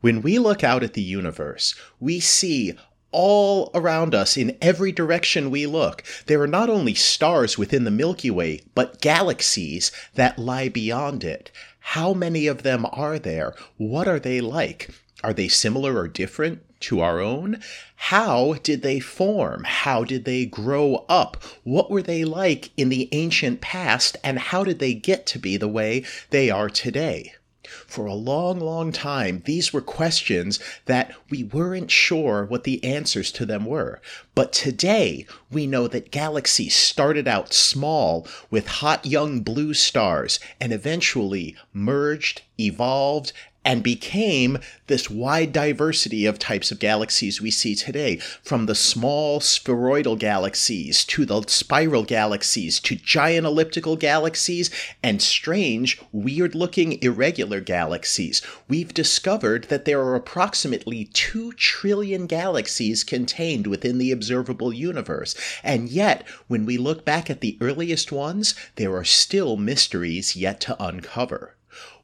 When we look out at the universe, we see all around us in every direction we look. There are not only stars within the Milky Way, but galaxies that lie beyond it. How many of them are there? What are they like? Are they similar or different to our own? How did they form? How did they grow up? What were they like in the ancient past? And how did they get to be the way they are today? For a long, long time, these were questions that we weren't sure what the answers to them were. But today, we know that galaxies started out small with hot young blue stars and eventually merged, evolved, and became this wide diversity of types of galaxies we see today, from the small spheroidal galaxies to the spiral galaxies to giant elliptical galaxies and strange, weird looking irregular galaxies. We've discovered that there are approximately 2 trillion galaxies contained within the observable universe, and yet, when we look back at the earliest ones, there are still mysteries yet to uncover.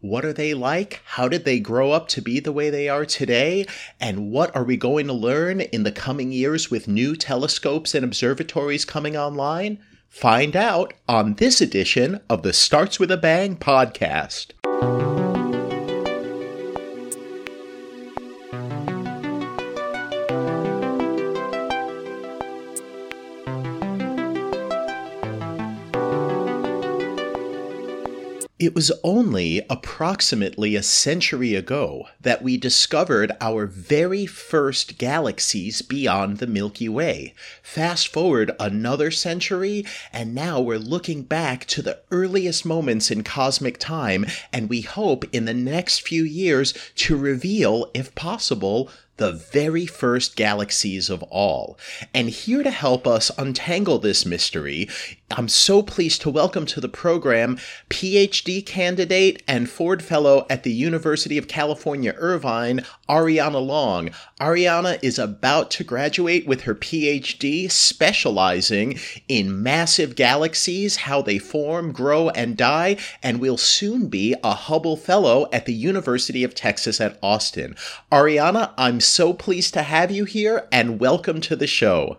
What are they like? How did they grow up to be the way they are today? And what are we going to learn in the coming years with new telescopes and observatories coming online? Find out on this edition of the Starts with a Bang podcast. It was only approximately a century ago that we discovered our very first galaxies beyond the Milky Way. Fast forward another century, and now we're looking back to the earliest moments in cosmic time, and we hope in the next few years to reveal, if possible, the very first galaxies of all. And here to help us untangle this mystery, I'm so pleased to welcome to the program PhD candidate and Ford Fellow at the University of California, Irvine, Arianna Long. Arianna is about to graduate with her PhD, specializing in massive galaxies, how they form, grow, and die, and will soon be a Hubble Fellow at the University of Texas at Austin. Arianna, I'm so pleased to have you here and welcome to the show.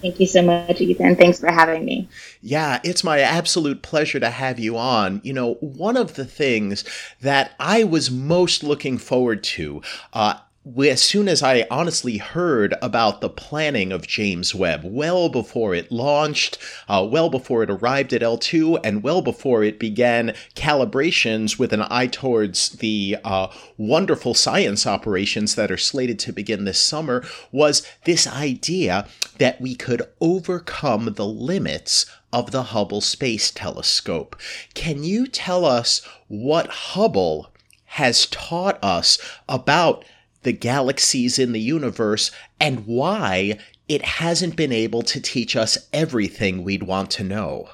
Thank you so much, Ethan. Thanks for having me. Yeah, it's my absolute pleasure to have you on. You know, one of the things that I was most looking forward to uh, as soon as I honestly heard about the planning of James Webb, well before it launched, uh, well before it arrived at L2, and well before it began calibrations with an eye towards the uh, wonderful science operations that are slated to begin this summer, was this idea that we could overcome the limits of the Hubble Space Telescope. Can you tell us what Hubble has taught us about the galaxies in the universe and why it hasn't been able to teach us everything we'd want to know.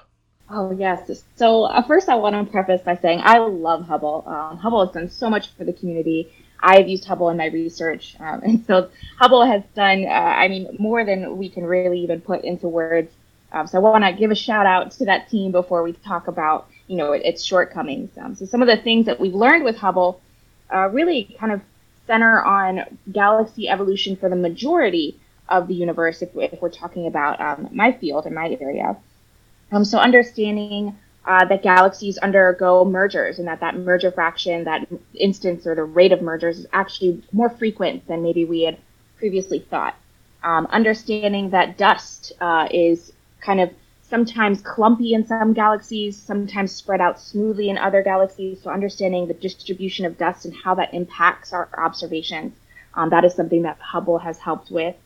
Oh, yes. So, uh, first, I want to preface by saying I love Hubble. Uh, Hubble has done so much for the community. I've used Hubble in my research. Um, and so, Hubble has done, uh, I mean, more than we can really even put into words. Um, so, I want to give a shout out to that team before we talk about, you know, its shortcomings. Um, so, some of the things that we've learned with Hubble uh, really kind of center on galaxy evolution for the majority of the universe if, if we're talking about um, my field and my area. Um, so understanding uh, that galaxies undergo mergers and that that merger fraction, that instance or the rate of mergers is actually more frequent than maybe we had previously thought. Um, understanding that dust uh, is kind of sometimes clumpy in some galaxies, sometimes spread out smoothly in other galaxies. So understanding the distribution of dust and how that impacts our observations, um, that is something that Hubble has helped with.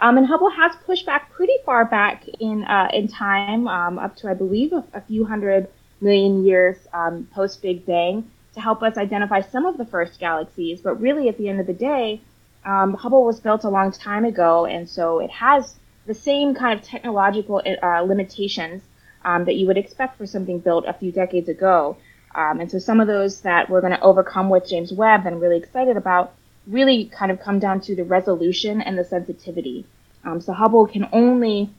Um, and Hubble has pushed back pretty far back in uh, in time, um, up to I believe a, a few hundred million years um, post Big Bang, to help us identify some of the first galaxies. But really, at the end of the day, um, Hubble was built a long time ago, and so it has the same kind of technological uh, limitations um, that you would expect for something built a few decades ago. Um, and so some of those that we're going to overcome with James Webb I'm really excited about really kind of come down to the resolution and the sensitivity. Um, so Hubble can only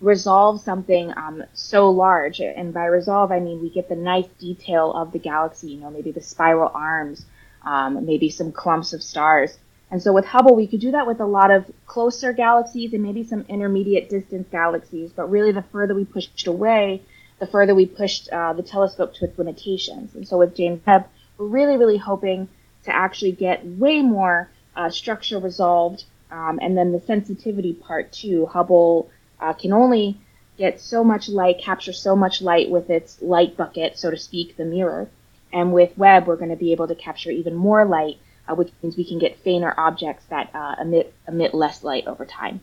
resolve something um, so large, and by resolve I mean we get the nice detail of the galaxy. You know, maybe the spiral arms, um, maybe some clumps of stars. And so with Hubble, we could do that with a lot of closer galaxies and maybe some intermediate distance galaxies. But really, the further we pushed away, the further we pushed uh, the telescope to its limitations. And so with James Webb, we're really, really hoping to actually get way more uh, structure resolved. Um, and then the sensitivity part too. Hubble uh, can only get so much light, capture so much light with its light bucket, so to speak, the mirror. And with Webb, we're going to be able to capture even more light, uh, which means we can get fainter objects that uh, emit emit less light over time.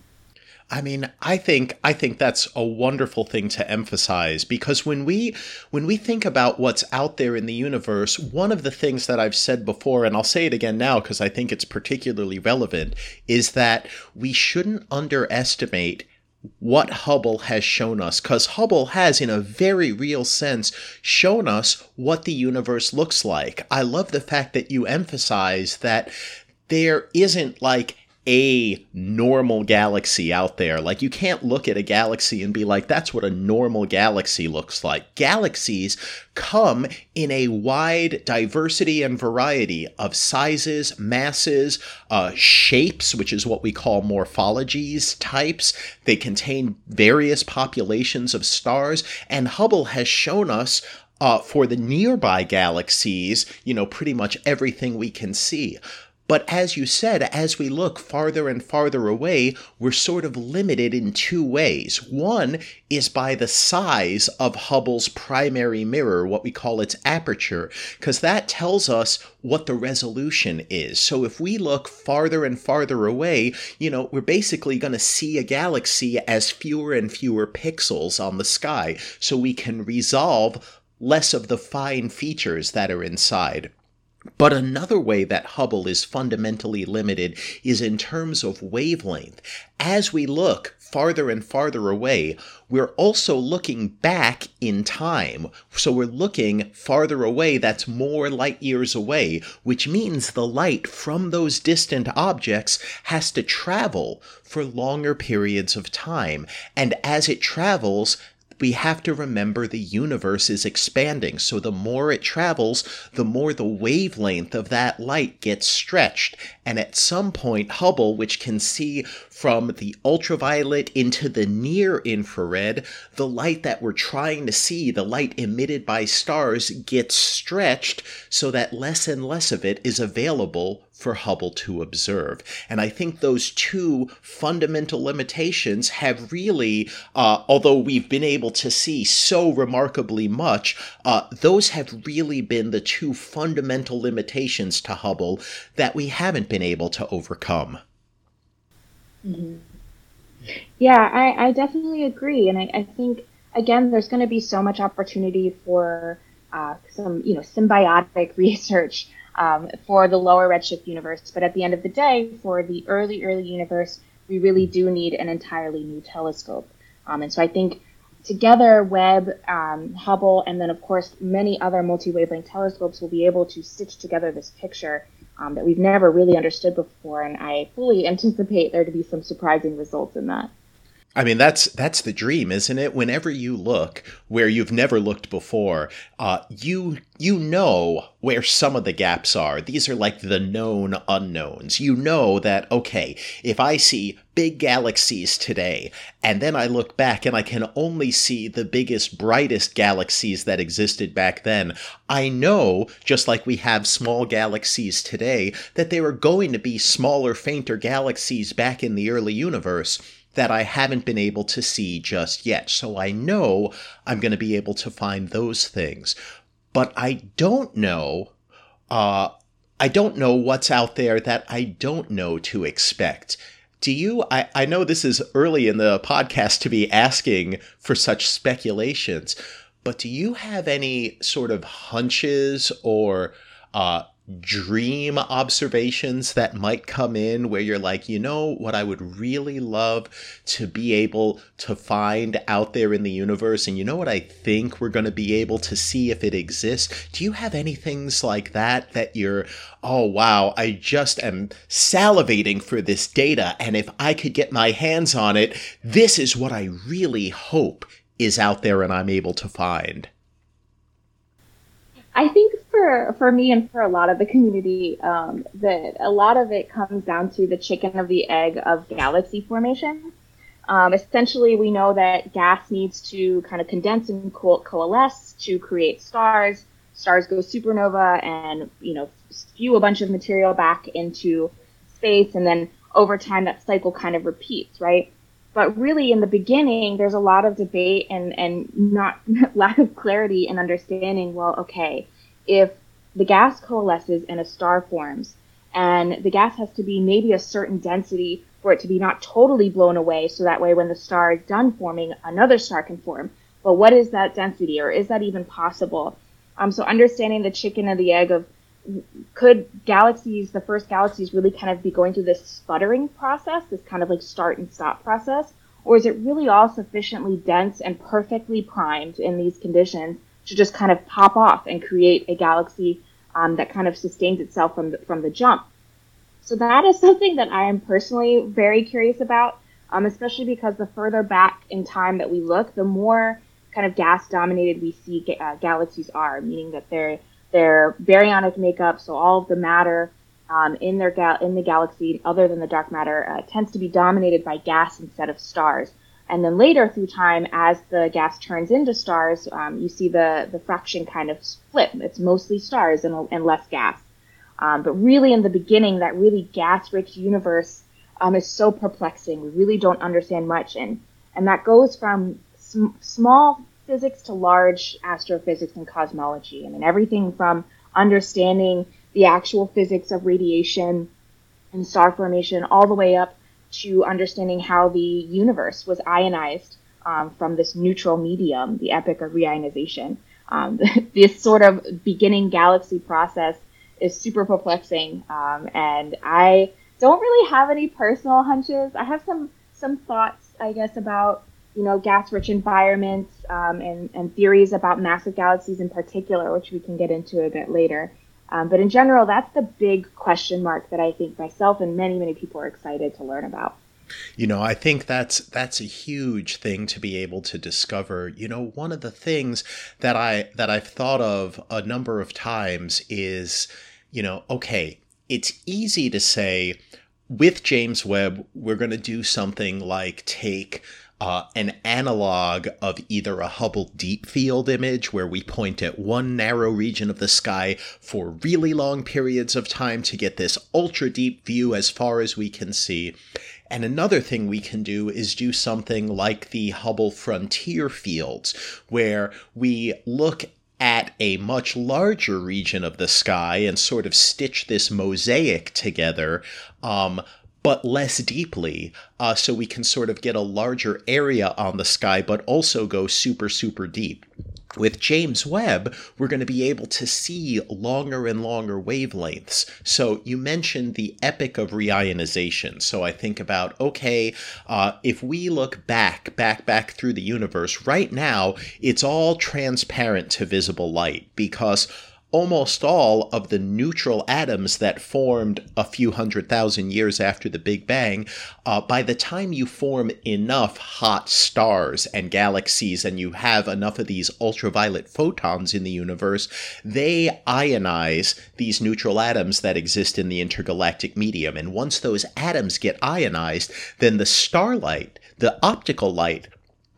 I mean, I think I think that's a wonderful thing to emphasize because when we when we think about what's out there in the universe, one of the things that I've said before and I'll say it again now because I think it's particularly relevant is that we shouldn't underestimate what Hubble has shown us, because Hubble has, in a very real sense, shown us what the universe looks like. I love the fact that you emphasize that there isn't like a normal galaxy out there. Like, you can't look at a galaxy and be like, that's what a normal galaxy looks like. Galaxies come in a wide diversity and variety of sizes, masses, uh, shapes, which is what we call morphologies, types. They contain various populations of stars, and Hubble has shown us uh, for the nearby galaxies, you know, pretty much everything we can see. But as you said, as we look farther and farther away, we're sort of limited in two ways. One is by the size of Hubble's primary mirror, what we call its aperture, because that tells us what the resolution is. So if we look farther and farther away, you know, we're basically going to see a galaxy as fewer and fewer pixels on the sky, so we can resolve less of the fine features that are inside. But another way that Hubble is fundamentally limited is in terms of wavelength. As we look farther and farther away, we're also looking back in time. So we're looking farther away, that's more light years away, which means the light from those distant objects has to travel for longer periods of time. And as it travels, we have to remember the universe is expanding. So the more it travels, the more the wavelength of that light gets stretched. And at some point, Hubble, which can see from the ultraviolet into the near infrared, the light that we're trying to see, the light emitted by stars, gets stretched so that less and less of it is available for Hubble to observe. And I think those two fundamental limitations have really, uh, although we've been able to see so remarkably much, uh, those have really been the two fundamental limitations to Hubble that we haven't been able to overcome. Mm-hmm. Yeah, I, I, definitely agree. And I, I think, again, there's going to be so much opportunity for uh, some, you know, symbiotic research um, for the lower redshift universe. But at the end of the day, for the early, early universe, we really do need an entirely new telescope. Um, and so I think together, Webb, um, Hubble, and then of course many other multi-wavelength telescopes will be able to stitch together this picture um, that we've never really understood before. And I fully anticipate there to be some surprising results in that. I mean, that's that's the dream, isn't it? Whenever you look where you've never looked before, uh, you you know where some of the gaps are. These are like the known unknowns. You know that okay, if I see big galaxies today, and then I look back and I can only see the biggest, brightest galaxies that existed back then, I know, just like we have small galaxies today, that there are going to be smaller, fainter galaxies back in the early universe that I haven't been able to see just yet. So I know I'm going to be able to find those things. But I don't know, uh, I don't know what's out there that I don't know to expect. Do you? I, I know this is early in the podcast to be asking for such speculations, but do you have any sort of hunches or uh, dream observations that might come in where you're like, you know, what I would really love to be able to find out there in the universe, and you know what I think we're going to be able to see if it exists? Do you have any things like that that you're, oh wow, I just am salivating for this data, and if I could get my hands on it, this is what I really hope is out there and I'm able to find? I think for for me and for a lot of the community um, that a lot of it comes down to the chicken of the egg of galaxy formation. Um, essentially, we know that gas needs to kind of condense and co- coalesce to create stars. Stars go supernova and you know spew a bunch of material back into space, and then over time that cycle kind of repeats, right? But really, in the beginning, there's a lot of debate and and not lack of clarity and understanding. Well, okay, if the gas coalesces and a star forms, and the gas has to be maybe a certain density for it to be not totally blown away, so that way when the star is done forming, another star can form. But what is that density, or is that even possible? Um, so understanding the chicken and the egg of could galaxies, the first galaxies, really kind of be going through this sputtering process, this kind of like start and stop process, or is it really all sufficiently dense and perfectly primed in these conditions to just kind of pop off and create a galaxy um, that kind of sustains itself from the, from the jump? So that is something that I am personally very curious about, um, especially because the further back in time that we look, the more kind of gas dominated we see uh, galaxies are, meaning that their their baryonic makeup, so all of the matter um, in their gal- in the galaxy, other than the dark matter, uh, tends to be dominated by gas instead of stars. And then later through time, as the gas turns into stars, um, you see the the fraction kind of split. It's mostly stars and, and less gas. Um, but really, in the beginning, that really gas-rich universe um, is so perplexing. We really don't understand much, and and that goes from sm- small physics to large astrophysics and cosmology. I mean, everything from understanding the actual physics of radiation and star formation, all the way up to understanding how the universe was ionized um, from this neutral medium, the epoch of reionization. Um, this sort of beginning galaxy process is super perplexing, um, and I don't really have any personal hunches. I have some some thoughts, I guess, about you know gas-rich environments um, and and theories about massive galaxies in particular, which we can get into a bit later. Um, but in general, that's the big question mark that I think myself and many many people are excited to learn about. You know, I think that's that's a huge thing to be able to discover. You know, one of the things that I that I've thought of a number of times is you know, okay, it's easy to say with James Webb, we're going to do something like take uh, an analog of either a Hubble deep field image, where we point at one narrow region of the sky for really long periods of time to get this ultra deep view as far as we can see. And another thing we can do is do something like the Hubble frontier fields, where we look at a much larger region of the sky and sort of stitch this mosaic together, um, but less deeply, uh, so we can sort of get a larger area on the sky, but also go super, super deep with James Webb, we're going to be able to see longer and longer wavelengths. So you mentioned the epoch of reionization. So I think about, okay, uh, if we look back, back, back through the universe, right now, it's all transparent to visible light because almost all of the neutral atoms that formed a few hundred thousand years after the Big Bang, uh, by the time you form enough hot stars and galaxies and you have enough of these ultraviolet photons in the universe, they ionize these neutral atoms that exist in the intergalactic medium. And once those atoms get ionized, then the starlight, the optical light,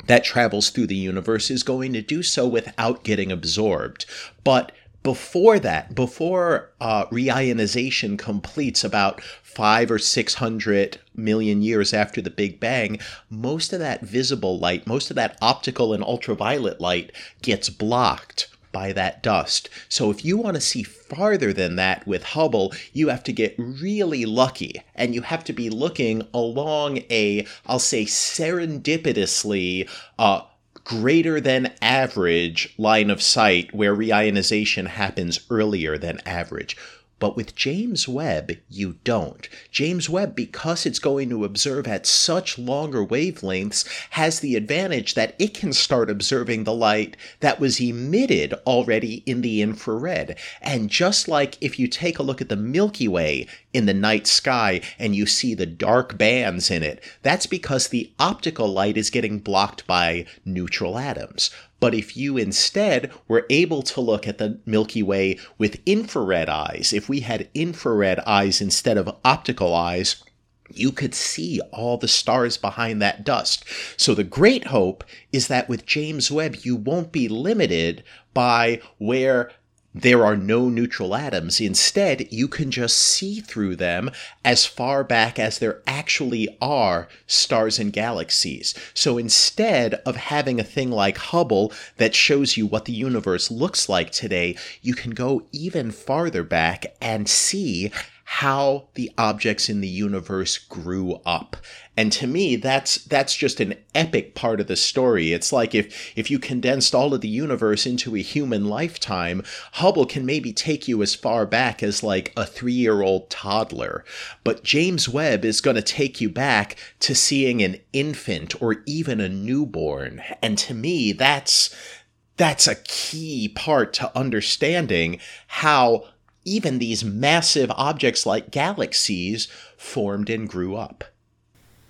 that travels through the universe is going to do so without getting absorbed. But before that, before uh, reionization completes about five or six hundred million years after the Big Bang, most of that visible light, most of that optical and ultraviolet light gets blocked by that dust. So if you want to see farther than that with Hubble, you have to get really lucky and you have to be looking along a, I'll say, serendipitously uh, greater than average line of sight where reionization happens earlier than average. But with James Webb, you don't. James Webb, because it's going to observe at such longer wavelengths, has the advantage that it can start observing the light that was emitted already in the infrared. And just like if you take a look at the Milky Way, in the night sky and you see the dark bands in it, that's because the optical light is getting blocked by neutral atoms. But if you instead were able to look at the Milky Way with infrared eyes, if we had infrared eyes instead of optical eyes, you could see all the stars behind that dust. So the great hope is that with James Webb, you won't be limited by where there are no neutral atoms. Instead, you can just see through them as far back as there actually are stars and galaxies. So instead of having a thing like Hubble that shows you what the universe looks like today, you can go even farther back and see how the objects in the universe grew up. And to me, that's that's just an epic part of the story. It's like if if you condensed all of the universe into a human lifetime, Hubble can maybe take you as far back as like a 3-year-old toddler. But James Webb is going to take you back to seeing an infant or even a newborn. And to me, that's that's a key part to understanding how even these massive objects like galaxies formed and grew up.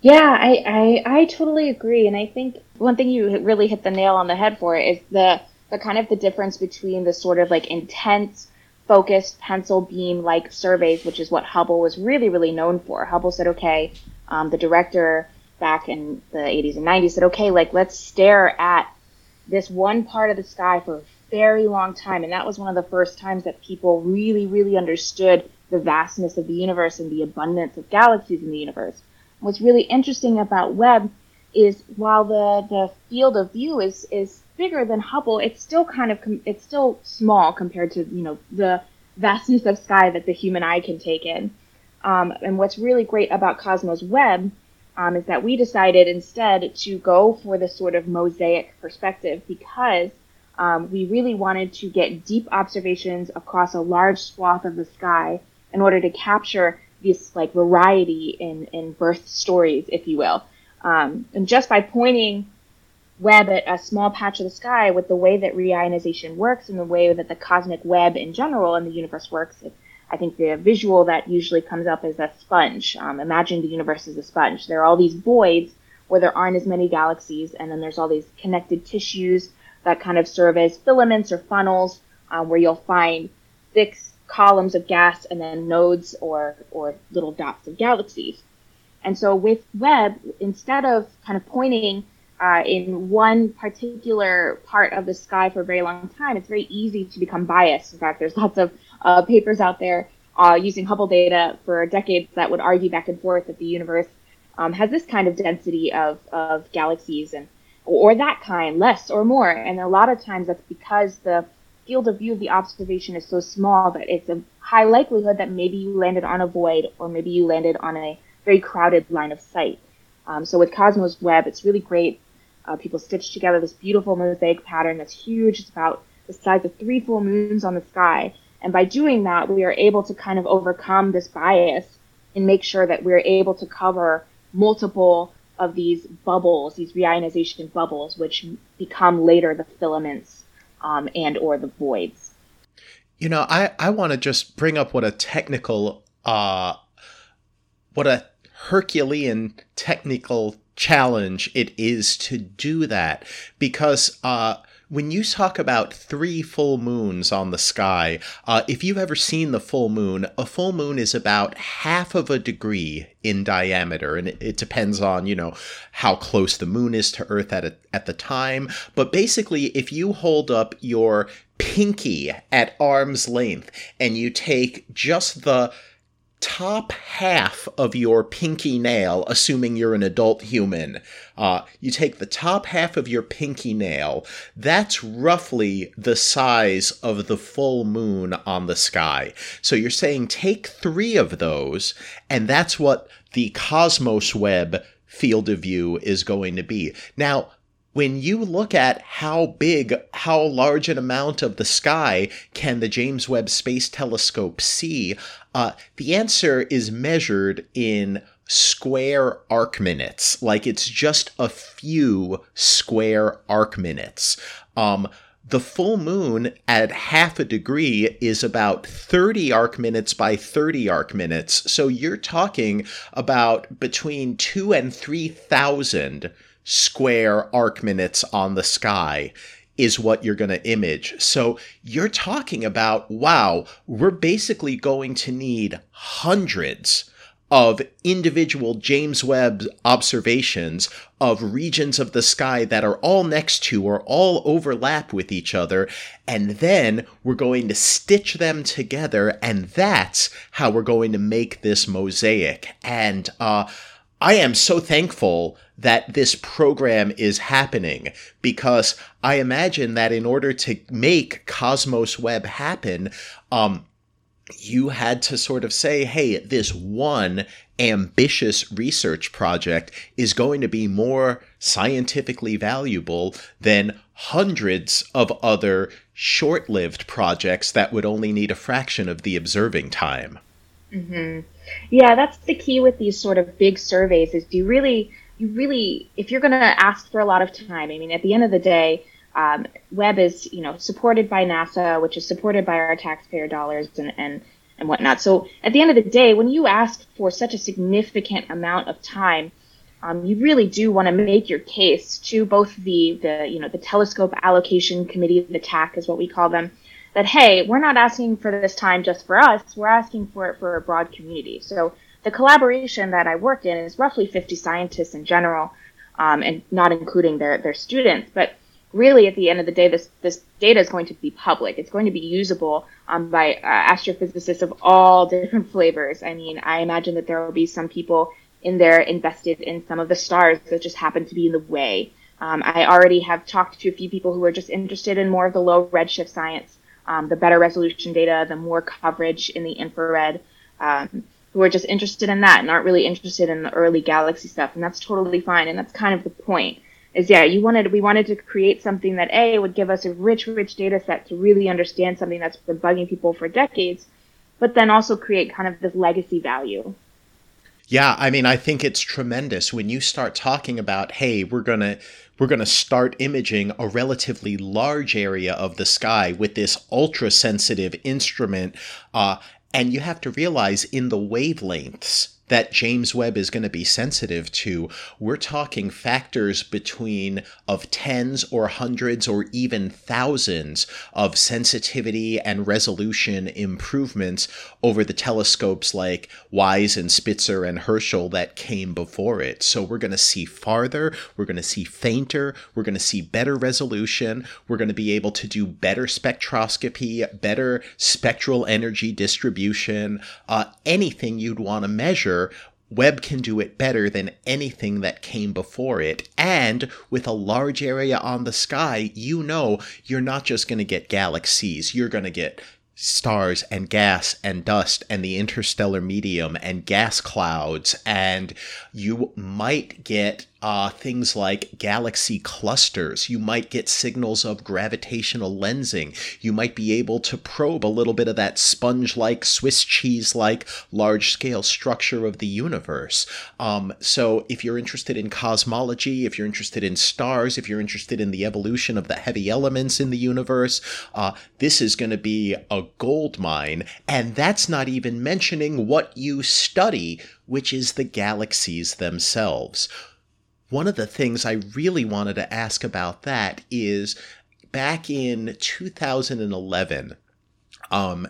Yeah, I, I, I totally agree. And I think one thing you really hit the nail on the head for is the, the kind of the difference between the sort of like intense, focused pencil beam like surveys, which is what Hubble was really, really known for. Hubble said, okay, um, the director back in the 80s and 90s said, okay, like let's stare at this one part of the sky for very long time. And that was one of the first times that people really, really understood the vastness of the universe and the abundance of galaxies in the universe. What's really interesting about Webb is while the, the field of view is, is bigger than Hubble, it's still kind of, it's still small compared to, you know, the vastness of sky that the human eye can take in. Um, and what's really great about Cosmos Web um, is that we decided instead to go for the sort of mosaic perspective because um, we really wanted to get deep observations across a large swath of the sky in order to capture this like variety in, in birth stories, if you will. Um, and just by pointing Webb at a small patch of the sky with the way that reionization works and the way that the cosmic web in general in the universe works, it, I think the visual that usually comes up is a sponge. Um, imagine the universe as a sponge. There are all these voids where there aren't as many galaxies, and then there's all these connected tissues that kind of serve as filaments or funnels uh, where you'll find thick columns of gas and then nodes or, or little dots of galaxies. And so with Webb, instead of kind of pointing uh, in one particular part of the sky for a very long time, it's very easy to become biased. In fact, there's lots of uh, papers out there uh, using Hubble data for decades that would argue back and forth that the universe um, has this kind of density of, of galaxies and or that kind, less or more. And a lot of times that's because the field of view of the observation is so small that it's a high likelihood that maybe you landed on a void or maybe you landed on a very crowded line of sight. Um, so with Cosmos Web, it's really great. Uh, people stitch together this beautiful mosaic pattern that's huge. It's about the size of three full moons on the sky. And by doing that, we are able to kind of overcome this bias and make sure that we're able to cover multiple of these bubbles, these reionization bubbles, which become later the filaments um, and or the voids. You know, I, I want to just bring up what a technical, uh, what a Herculean technical challenge it is to do that because uh, when you talk about three full moons on the sky, uh, if you've ever seen the full moon, a full moon is about half of a degree in diameter, and it, it depends on you know how close the moon is to Earth at a, at the time. But basically, if you hold up your pinky at arm's length and you take just the top half of your pinky nail, assuming you're an adult human, uh, you take the top half of your pinky nail, that's roughly the size of the full moon on the sky. So you're saying take three of those, and that's what the Cosmos Web field of view is going to be. Now, when you look at how big, how large an amount of the sky can the James Webb Space Telescope see, uh, the answer is measured in square arc minutes. Like it's just a few square arc minutes. Um, the full moon at half a degree is about 30 arc minutes by 30 arc minutes. So you're talking about between two and 3,000 square arc minutes on the sky is what you're going to image. So you're talking about, wow, we're basically going to need hundreds of individual James Webb observations of regions of the sky that are all next to or all overlap with each other. And then we're going to stitch them together. And that's how we're going to make this mosaic. And, uh, I am so thankful that this program is happening because I imagine that in order to make Cosmos Web happen, um, you had to sort of say, hey, this one ambitious research project is going to be more scientifically valuable than hundreds of other short lived projects that would only need a fraction of the observing time. Mm-hmm. Yeah, that's the key with these sort of big surveys is do you really, you really, if you're going to ask for a lot of time, I mean, at the end of the day, um, Webb is, you know, supported by NASA, which is supported by our taxpayer dollars and, and, and whatnot. So at the end of the day, when you ask for such a significant amount of time, um, you really do want to make your case to both the, the, you know, the telescope allocation committee, the TAC is what we call them, that hey, we're not asking for this time just for us, we're asking for it for a broad community. So the collaboration that I work in is roughly 50 scientists in general, um, and not including their, their students. But really at the end of the day, this, this data is going to be public. It's going to be usable um, by uh, astrophysicists of all different flavors. I mean, I imagine that there will be some people in there invested in some of the stars that just happen to be in the way. Um, I already have talked to a few people who are just interested in more of the low redshift science, um, the better resolution data, the more coverage in the infrared, um, who are just interested in that and aren't really interested in the early galaxy stuff. And that's totally fine. And that's kind of the point is yeah, you wanted we wanted to create something that a would give us a rich, rich data set to really understand something that's been bugging people for decades, but then also create kind of this legacy value. Yeah, I mean, I think it's tremendous when you start talking about, hey, we're gonna we're gonna start imaging a relatively large area of the sky with this ultra sensitive instrument, uh, and you have to realize in the wavelengths that James Webb is going to be sensitive to, we're talking factors between of tens or hundreds or even thousands of sensitivity and resolution improvements over the telescopes like WISE and Spitzer and Herschel that came before it. So we're going to see farther, we're going to see fainter, we're going to see better resolution, we're going to be able to do better spectroscopy, better spectral energy distribution, uh, anything you'd want to measure Webb can do it better than anything that came before it. And with a large area on the sky, you know you're not just going to get galaxies, you're going to get stars and gas and dust and the interstellar medium and gas clouds. And you might get uh, things like galaxy clusters. You might get signals of gravitational lensing. You might be able to probe a little bit of that sponge like, Swiss cheese like, large scale structure of the universe. Um, so, if you're interested in cosmology, if you're interested in stars, if you're interested in the evolution of the heavy elements in the universe, uh, this is going to be a gold mine. And that's not even mentioning what you study, which is the galaxies themselves. One of the things I really wanted to ask about that is back in 2011, um,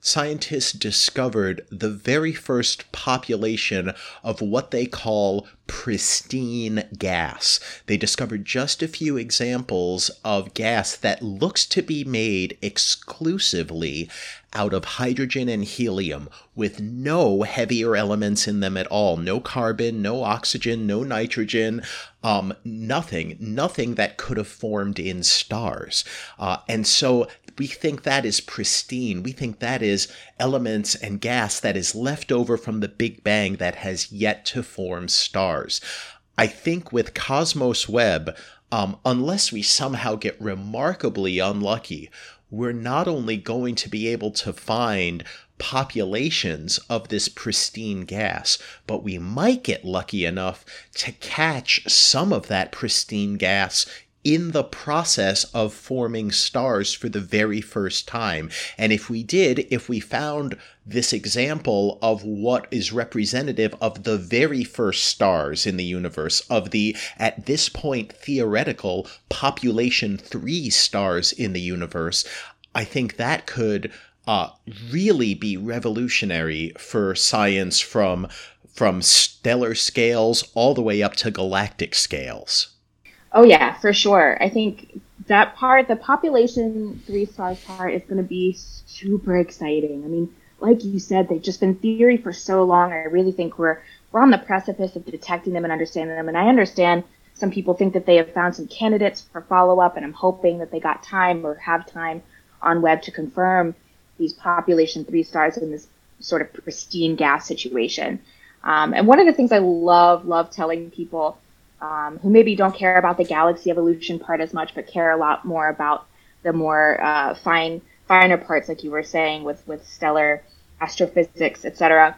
scientists discovered the very first population of what they call pristine gas. They discovered just a few examples of gas that looks to be made exclusively out of hydrogen and helium with no heavier elements in them at all. No carbon, no oxygen, no nitrogen, um, nothing, nothing that could have formed in stars. Uh, and so we think that is pristine. We think that is elements and gas that is left over from the Big Bang that has yet to form stars. I think with Cosmos Web, um, unless we somehow get remarkably unlucky, we're not only going to be able to find populations of this pristine gas, but we might get lucky enough to catch some of that pristine gas in the process of forming stars for the very first time. And if we did, if we found this example of what is representative of the very first stars in the universe, of the, at this point, theoretical population three stars in the universe, I think that could uh, really be revolutionary for science from from stellar scales all the way up to galactic scales. Oh yeah, for sure. I think that part, the population three stars part, is going to be super exciting. I mean, like you said, they've just been theory for so long. I really think we're we're on the precipice of detecting them and understanding them. And I understand some people think that they have found some candidates for follow up, and I'm hoping that they got time or have time on Webb to confirm these population three stars in this sort of pristine gas situation. Um, and one of the things I love, love telling people um, who maybe don't care about the galaxy evolution part as much, but care a lot more about the more uh, fine, finer parts, like you were saying, with with stellar astrophysics, etc.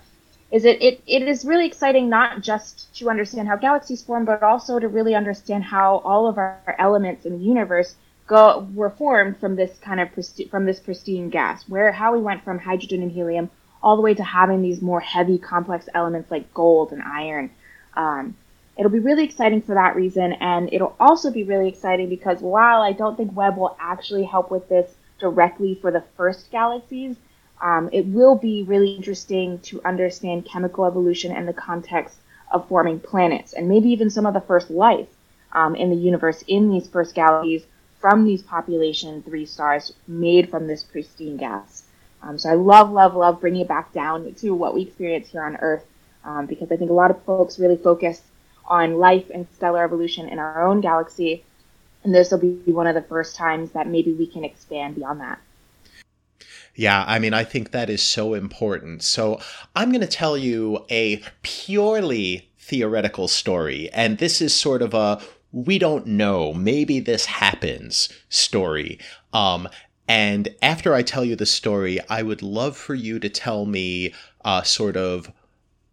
Is it, it it is really exciting not just to understand how galaxies form, but also to really understand how all of our elements in the universe go were formed from this kind of from this pristine gas, where how we went from hydrogen and helium all the way to having these more heavy, complex elements like gold and iron. Um, It'll be really exciting for that reason, and it'll also be really exciting because while I don't think Webb will actually help with this directly for the first galaxies, um, it will be really interesting to understand chemical evolution in the context of forming planets and maybe even some of the first life um, in the universe in these first galaxies from these population three stars made from this pristine gas. Um, so I love, love, love bringing it back down to what we experience here on Earth um, because I think a lot of folks really focus on life and stellar evolution in our own galaxy. And this will be one of the first times that maybe we can expand beyond that. Yeah, I mean, I think that is so important. So I'm going to tell you a purely theoretical story. And this is sort of a we don't know, maybe this happens story. Um, and after I tell you the story, I would love for you to tell me uh, sort of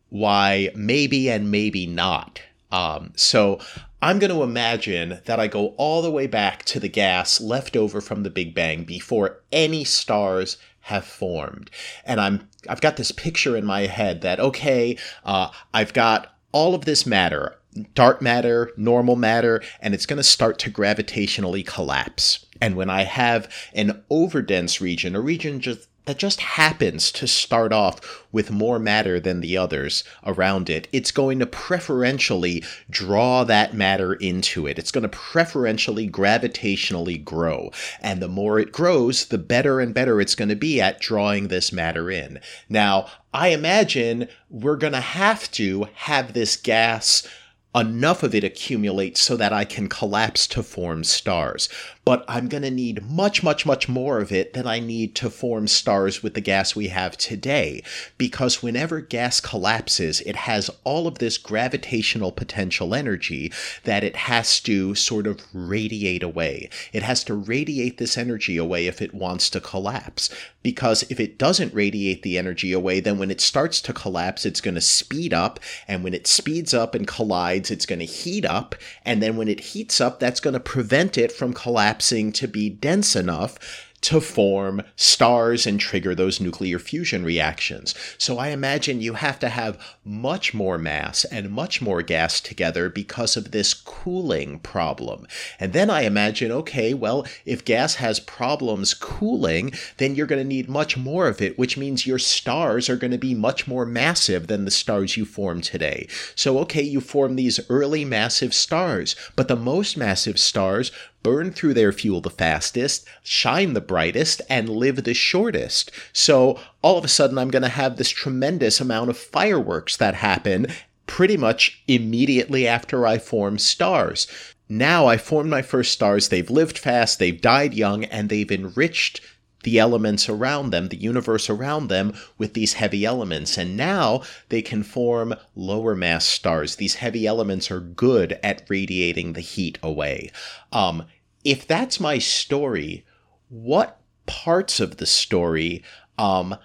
why maybe and maybe not um, so I'm going to imagine that I go all the way back to the gas left over from the Big Bang before any stars have formed. And I'm I've got this picture in my head that okay, uh, I've got all of this matter, dark matter, normal matter, and it's going to start to gravitationally collapse. And when I have an overdense region, a region just that just happens to start off with more matter than the others around it, it's going to preferentially draw that matter into it. It's going to preferentially gravitationally grow. And the more it grows, the better and better it's going to be at drawing this matter in. Now, I imagine we're going to have to have this gas enough of it accumulates so that I can collapse to form stars. But I'm going to need much, much, much more of it than I need to form stars with the gas we have today. Because whenever gas collapses, it has all of this gravitational potential energy that it has to sort of radiate away. It has to radiate this energy away if it wants to collapse. Because if it doesn't radiate the energy away, then when it starts to collapse, it's going to speed up. And when it speeds up and collides, it's going to heat up. And then when it heats up, that's going to prevent it from collapsing to be dense enough to form stars and trigger those nuclear fusion reactions. So I imagine you have to have much more mass and much more gas together because of this cooling problem. And then I imagine, okay, well, if gas has problems cooling, then you're going to need much more of it, which means your stars are going to be much more massive than the stars you form today. So, okay, you form these early massive stars, but the most massive stars burn through their fuel the fastest, shine the brightest, and live the shortest. So all of a sudden, I'm going to have this tremendous amount of fireworks that happen pretty much immediately after I form stars. Now I formed my first stars, they've lived fast, they've died young, and they've enriched the elements around them, the universe around them, with these heavy elements. And now they can form lower mass stars. These heavy elements are good at radiating the heat away. Um, if that's my story, what parts of the story um,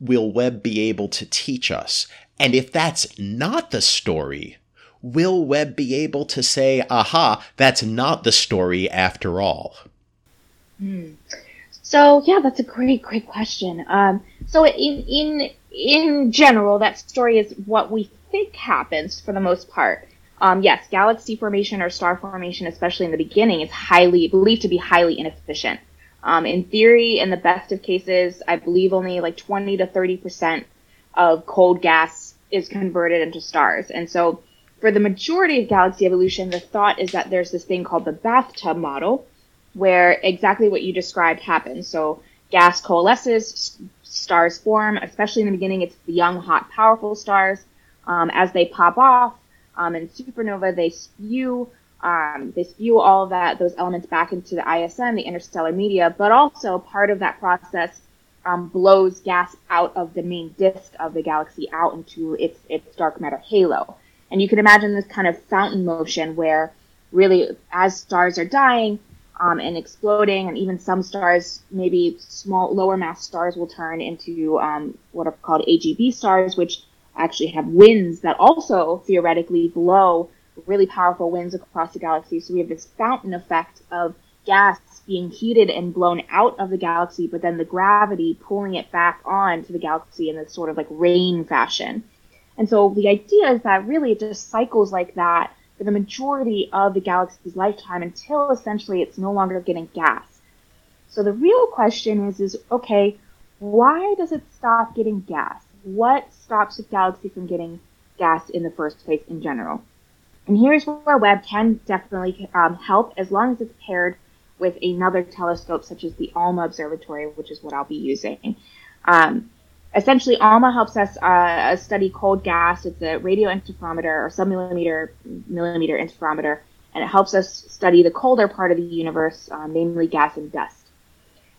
will Webb be able to teach us? And if that's not the story, will Webb be able to say, aha, that's not the story after all? Hmm. So yeah, that's a great, great question. Um, so in in in general, that story is what we think happens for the most part. Um, yes, galaxy formation or star formation, especially in the beginning, is highly believed to be highly inefficient. Um, in theory, in the best of cases, I believe only like 20 to 30 percent of cold gas is converted into stars. And so, for the majority of galaxy evolution, the thought is that there's this thing called the bathtub model, where exactly what you described happens. So, gas coalesces, stars form, especially in the beginning, it's the young, hot, powerful stars. Um, as they pop off um, in supernova, they spew um, they spew all of that those elements back into the ISM, the interstellar media, but also part of that process um, blows gas out of the main disk of the galaxy out into its its dark matter halo. And you can imagine this kind of fountain motion where really as stars are dying um, and exploding, and even some stars, maybe small lower mass stars, will turn into um, what are called AGB stars, which actually have winds that also theoretically blow really powerful winds across the galaxy. So we have this fountain effect of gas being heated and blown out of the galaxy, but then the gravity pulling it back on to the galaxy in this sort of like rain fashion. And so the idea is that really it just cycles like that for the majority of the galaxy's lifetime until essentially it's no longer getting gas. So the real question is, is okay, why does it stop getting gas? What stops the galaxy from getting gas in the first place in general? And here's where Webb can definitely um, help as long as it's paired with another telescope such as the ALMA Observatory, which is what I'll be using. Um, essentially, ALMA helps us uh, study cold gas. It's a radio interferometer or submillimeter millimeter interferometer, and it helps us study the colder part of the universe, um, namely gas and dust.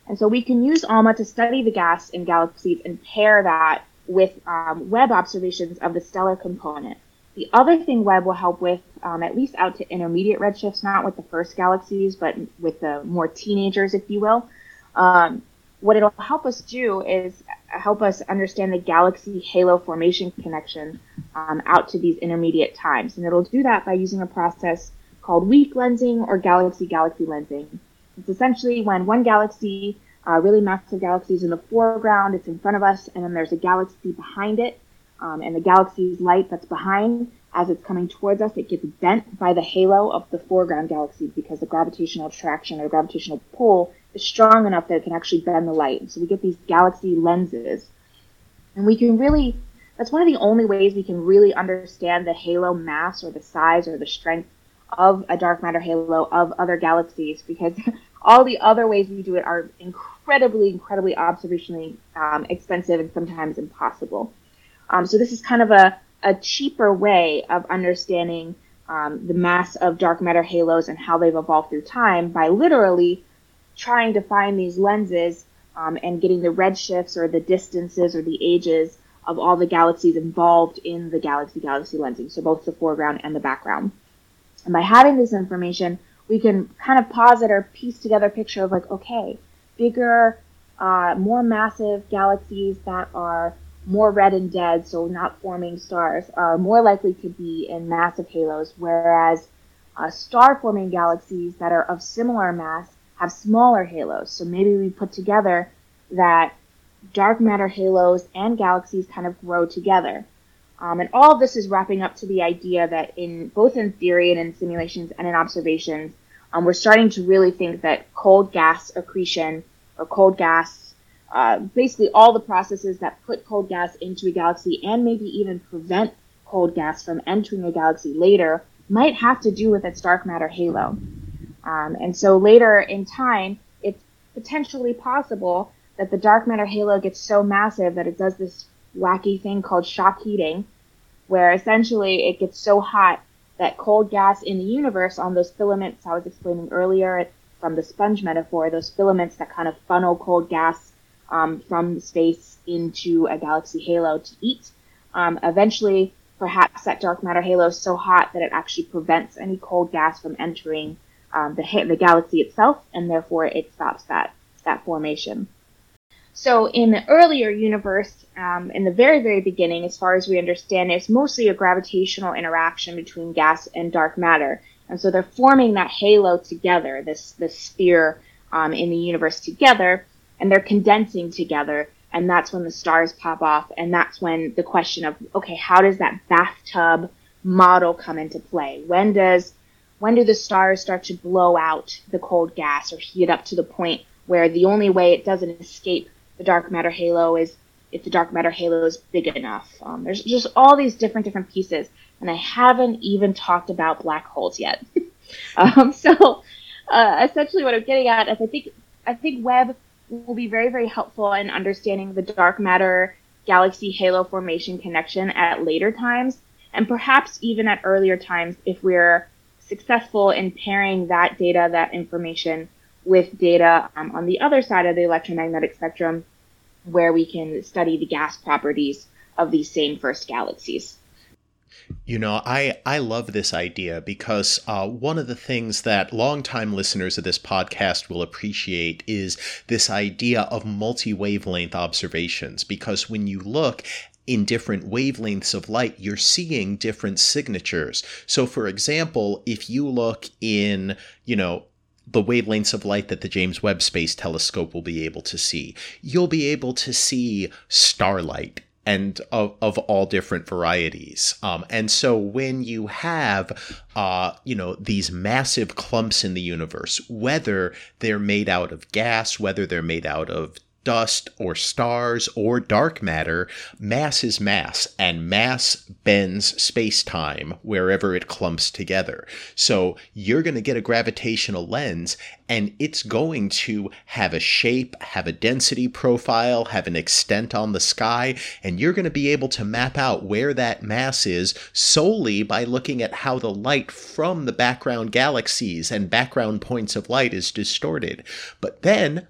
And so we can use ALMA to study the gas in galaxies and pair that with um, Webb observations of the stellar component. The other thing Webb will help with, um, at least out to intermediate redshifts, not with the first galaxies, but with the more teenagers, if you will, um, what it'll help us do is help us understand the galaxy halo formation connection um, out to these intermediate times. And it'll do that by using a process called weak lensing or galaxy-galaxy lensing. It's essentially when one galaxy, uh, really massive galaxy is in the foreground, it's in front of us, and then there's a galaxy behind it um, and the galaxy's light that's behind, as it's coming towards us, it gets bent by the halo of the foreground galaxy because the gravitational attraction or gravitational pull strong enough that it can actually bend the light. So we get these galaxy lenses. And we can really, that's one of the only ways we can really understand the halo mass or the size or the strength of a dark matter halo of other galaxies because all the other ways we do it are incredibly, incredibly observationally um, expensive and sometimes impossible. Um, so this is kind of a, a cheaper way of understanding um, the mass of dark matter halos and how they've evolved through time by literally trying to find these lenses um, and getting the redshifts or the distances or the ages of all the galaxies involved in the galaxy galaxy lensing, so both the foreground and the background. And by having this information, we can kind of posit or piece together a picture of like, okay, bigger, uh, more massive galaxies that are more red and dead, so not forming stars, are more likely to be in massive halos, whereas uh, star forming galaxies that are of similar mass have smaller halos. So maybe we put together that dark matter halos and galaxies kind of grow together. Um, and all of this is wrapping up to the idea that in both in theory and in simulations and in observations, um, we're starting to really think that cold gas accretion or cold gas uh, basically all the processes that put cold gas into a galaxy and maybe even prevent cold gas from entering a galaxy later might have to do with its dark matter halo. Um, and so later in time, it's potentially possible that the dark matter halo gets so massive that it does this wacky thing called shock heating, where essentially it gets so hot that cold gas in the universe on those filaments I was explaining earlier from the sponge metaphor, those filaments that kind of funnel cold gas um, from space into a galaxy halo to eat. Um, eventually, perhaps that dark matter halo is so hot that it actually prevents any cold gas from entering um, the, the galaxy itself, and therefore it stops that, that formation. So in the earlier universe, um, in the very, very beginning, as far as we understand, it's mostly a gravitational interaction between gas and dark matter. And so they're forming that halo together, this, this sphere um, in the universe together, and they're condensing together. And that's when the stars pop off. And that's when the question of, okay, how does that bathtub model come into play? When does, when do the stars start to blow out the cold gas or heat up to the point where the only way it doesn't escape the dark matter halo is if the dark matter halo is big enough. Um, there's just all these different different pieces, and I haven't even talked about black holes yet. um, so uh, essentially, what I'm getting at is I think I think Webb will be very very helpful in understanding the dark matter galaxy halo formation connection at later times, and perhaps even at earlier times if we're successful in pairing that data, that information with data um, on the other side of the electromagnetic spectrum where we can study the gas properties of these same first galaxies. You know, I, I love this idea because uh, one of the things that longtime listeners of this podcast will appreciate is this idea of multi wavelength observations. Because when you look in different wavelengths of light, you're seeing different signatures. So, for example, if you look in, you know, the wavelengths of light that the James Webb Space Telescope will be able to see. You'll be able to see starlight and of, of all different varieties. Um, and so when you have, uh, you know, these massive clumps in the universe, whether they're made out of gas, whether they're made out of dust or stars or dark matter, mass is mass, and mass bends space time wherever it clumps together. So you're going to get a gravitational lens, and it's going to have a shape, have a density profile, have an extent on the sky, and you're going to be able to map out where that mass is solely by looking at how the light from the background galaxies and background points of light is distorted. But then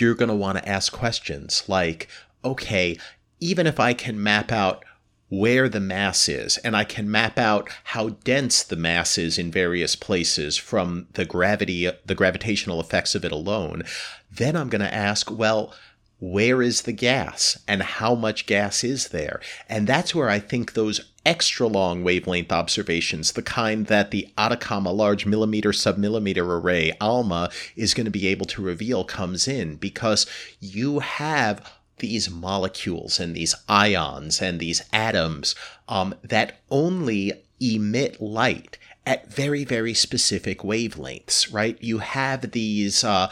you're going to want to ask questions like, okay, even if I can map out where the mass is and I can map out how dense the mass is in various places from the gravity the gravitational effects of it alone then I'm going to ask well where is the gas and how much gas is there and that's where I think those extra long wavelength observations, the kind that the Atacama Large Millimeter Submillimeter Array, ALMA, is going to be able to reveal comes in because you have these molecules and these ions and these atoms um, that only emit light at very, very specific wavelengths, right? You have these uh,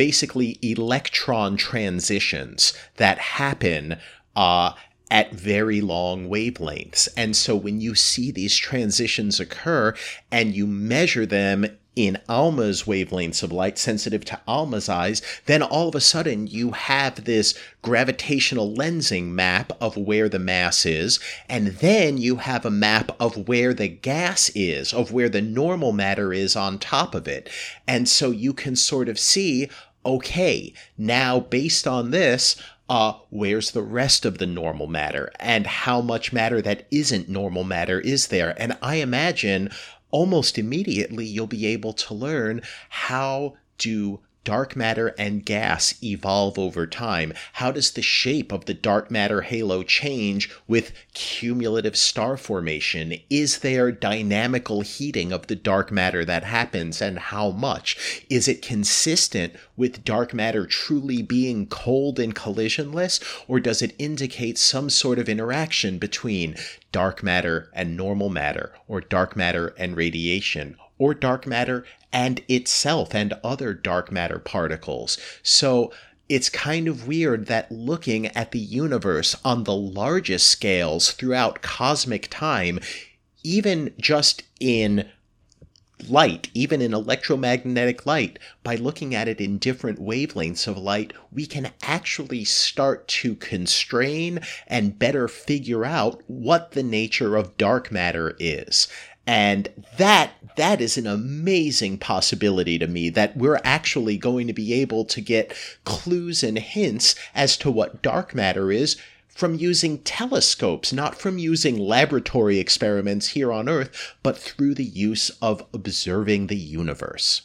basically electron transitions that happen uh, at very long wavelengths. And so when you see these transitions occur and you measure them in ALMA's wavelengths of light sensitive to ALMA's eyes, then all of a sudden you have this gravitational lensing map of where the mass is, and then you have a map of where the gas is, of where the normal matter is on top of it. And so you can sort of see, okay, now based on this, uh, where's the rest of the normal matter and how much matter that isn't normal matter is there? And I imagine almost immediately you'll be able to learn how do dark matter and gas evolve over time? How does the shape of the dark matter halo change with cumulative star formation? Is there dynamical heating of the dark matter that happens and how much? Is it consistent with dark matter truly being cold and collisionless, or does it indicate some sort of interaction between dark matter and normal matter, or dark matter and radiation, or dark matter and itself and other dark matter particles. So it's kind of weird that looking at the universe on the largest scales throughout cosmic time, even just in light, even in electromagnetic light, by looking at it in different wavelengths of light, we can actually start to constrain and better figure out what the nature of dark matter is. And that that is an amazing possibility to me that we're actually going to be able to get clues and hints as to what dark matter is from using telescopes, not from using laboratory experiments here on Earth, but through the use of observing the universe.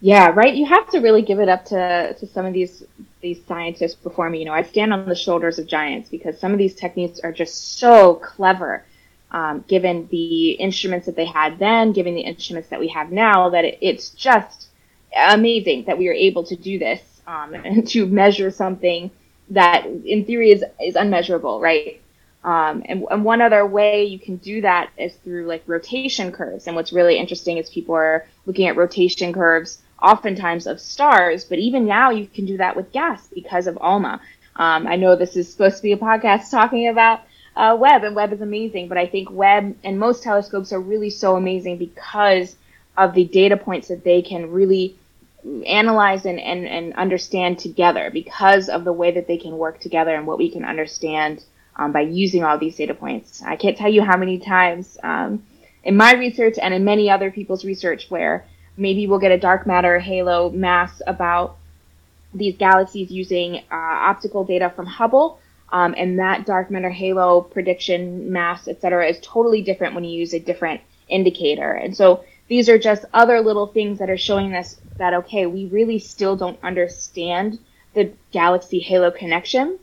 Yeah, right. You have to really give it up to, to some of these these scientists before me. You know, I stand on the shoulders of giants because some of these techniques are just so clever, um, given the instruments that they had then, given the instruments that we have now, that it, it's just amazing that we are able to do this um, and to measure something that, in theory, is is unmeasurable, right? Um, and, and, one other way you can do that is through like rotation curves. And what's really interesting is people are looking at rotation curves oftentimes of stars, but even now you can do that with gas because of ALMA. Um, I know this is supposed to be a podcast talking about uh, Webb, and Webb is amazing, but I think Webb and most telescopes are really so amazing because of the data points that they can really analyze and, and, and understand together because of the way that they can work together and what we can understand um, by using all these data points. I can't tell you how many times um, in my research and in many other people's research where maybe we'll get a dark matter halo mass about these galaxies using uh, optical data from Hubble. Um, and that dark matter halo prediction mass, et cetera, is totally different when you use a different indicator. And so these are just other little things that are showing us that, okay, we really still don't understand the galaxy halo connection.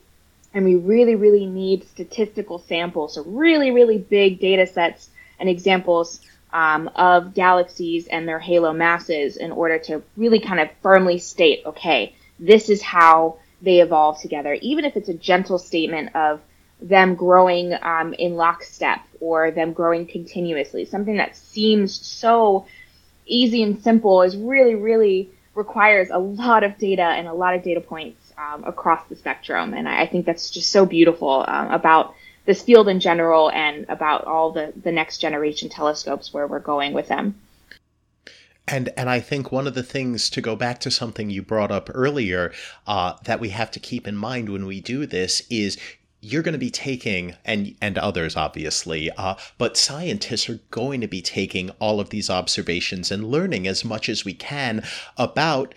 And we really, really need statistical samples, so really, really big data sets and examples um, of galaxies and their halo masses in order to really kind of firmly state, okay, this is how they evolve together, even if it's a gentle statement of them growing um, in lockstep or them growing continuously. Something that seems so easy and simple is really, really requires a lot of data and a lot of data points um, across the spectrum. And I, I, think that's just so beautiful um, about this field in general and about all the, the next generation telescopes where we're going with them. And and I think one of the things to go back to something you brought up earlier uh, that we have to keep in mind when we do this is you're going to be taking and and others obviously uh, but scientists are going to be taking all of these observations and learning as much as we can about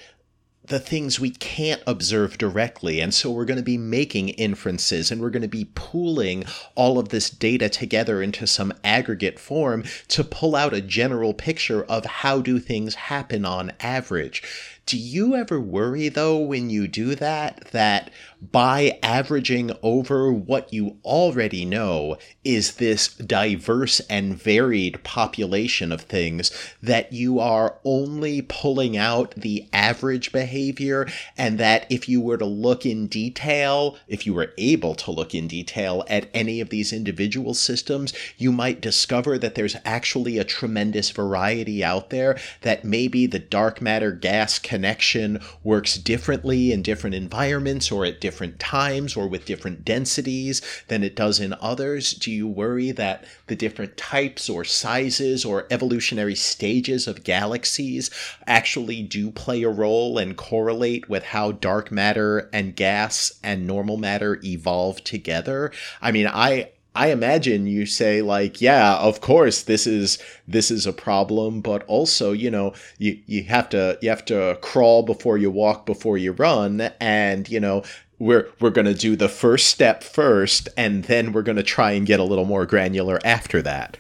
the things we can't observe directly. And so we're going to be making inferences and we're going to be pooling all of this data together into some aggregate form to pull out a general picture of how do things happen on average. Do you ever worry though when you do that that by averaging over what you already know is this diverse and varied population of things that you are only pulling out the average behavior and that if you were to look in detail, if you were able to look in detail at any of these individual systems, you might discover that there's actually a tremendous variety out there that maybe the dark matter gas connection works differently in different environments or at different times or with different densities than it does in others? Do you worry that the different types or sizes or evolutionary stages of galaxies actually do play a role and correlate with how dark matter and gas and normal matter evolve together? I mean, I I imagine you say like, yeah, of course this is this is a problem, but also, you know, you you have to you have to crawl before you walk before you run and, you know, we're we're going to do the first step first and then we're going to try and get a little more granular after that.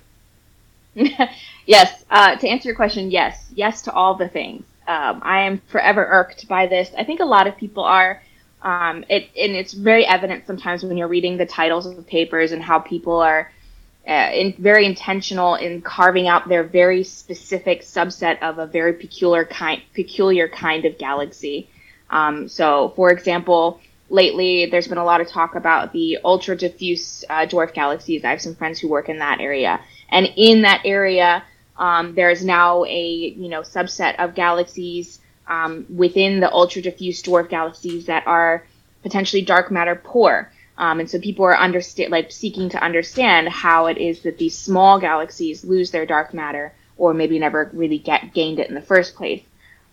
yes, uh, to answer your question, yes. Yes to all the things. Um, I am forever irked by this. I think a lot of people are um, it, and it's very evident sometimes when you're reading the titles of the papers and how people are uh, in, very intentional in carving out their very specific subset of a very peculiar kind, peculiar kind of galaxy. Um, so, for example, lately there's been a lot of talk about the ultra diffuse uh, dwarf galaxies. I have some friends who work in that area, and in that area, um, there is now a you know subset of galaxies um, within the ultra diffuse dwarf galaxies that are potentially dark matter poor. Um, and so people are understand like seeking to understand how it is that these small galaxies lose their dark matter or maybe never really get gained it in the first place.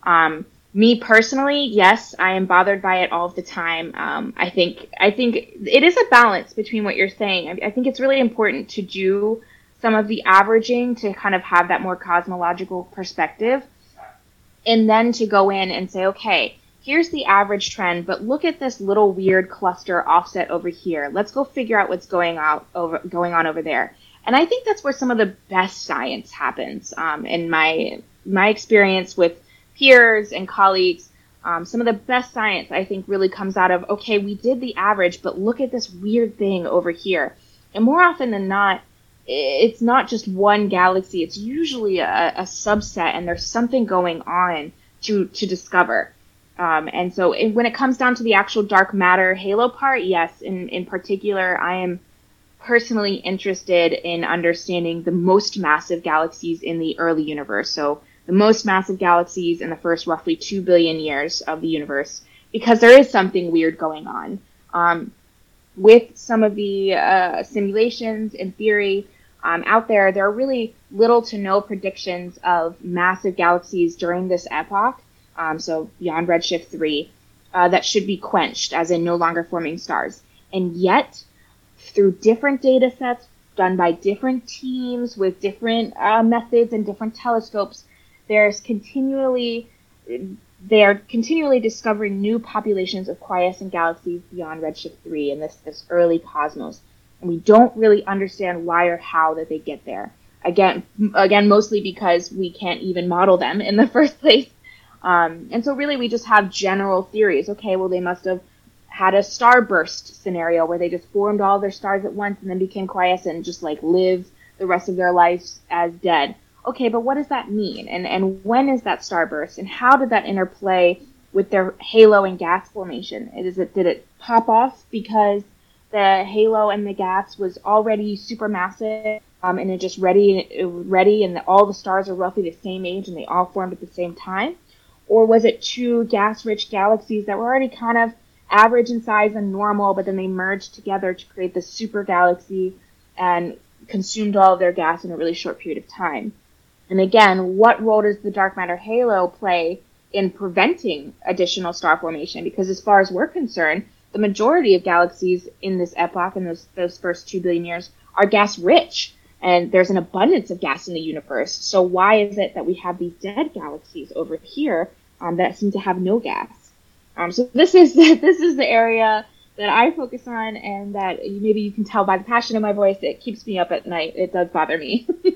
Um, me personally, yes, I am bothered by it all the time. Um, I think I think it is a balance between what you're saying. I, I think it's really important to do some of the averaging to kind of have that more cosmological perspective and then to go in and say, okay, here's the average trend, but look at this little weird cluster offset over here. Let's go figure out what's going out over going on over there. And I think that's where some of the best science happens. Um, in my my experience with peers and colleagues, Um, some of the best science, I think, really comes out of okay, we did the average, but look at this weird thing over here. And more often than not, it's not just one galaxy, it's usually a, a subset, and there's something going on to, to discover. Um, and so when it comes down to the actual dark matter halo part, yes, in, in particular, I am personally interested in understanding the most massive galaxies in the early universe. So the most massive galaxies in the first roughly 2 billion years of the universe, because there is something weird going on. Um, with some of the uh, simulations and theory um, out there, there are really little to no predictions of massive galaxies during this epoch, um, so beyond Redshift 3, uh, that should be quenched, as in no longer forming stars. And yet, through different data sets done by different teams with different uh, methods and different telescopes, there's continually they are continually discovering new populations of quiescent galaxies beyond Redshift 3 in this, this early cosmos. And we don't really understand why or how that they get there. Again, again, mostly because we can't even model them in the first place. Um, and so really we just have general theories. Okay, well they must have had a starburst scenario where they just formed all their stars at once and then became quiescent and just like live the rest of their lives as dead. Okay, but what does that mean? And and when is that starburst? And how did that interplay with their halo and gas formation? Is it did it pop off because the halo and the gas was already supermassive um, and it just ready ready and all the stars are roughly the same age and they all formed at the same time? Or was it two gas rich galaxies that were already kind of average in size and normal, but then they merged together to create this super galaxy and consumed all of their gas in a really short period of time. And again, what role does the dark matter halo play in preventing additional star formation? Because as far as we're concerned, the majority of galaxies in this epoch, in those, those first two billion years, are gas rich. And there's an abundance of gas in the universe. So why is it that we have these dead galaxies over here um, that seem to have no gas? Um, so this is this is the area that I focus on, and that maybe you can tell by the passion in my voice, it keeps me up at night. It does bother me.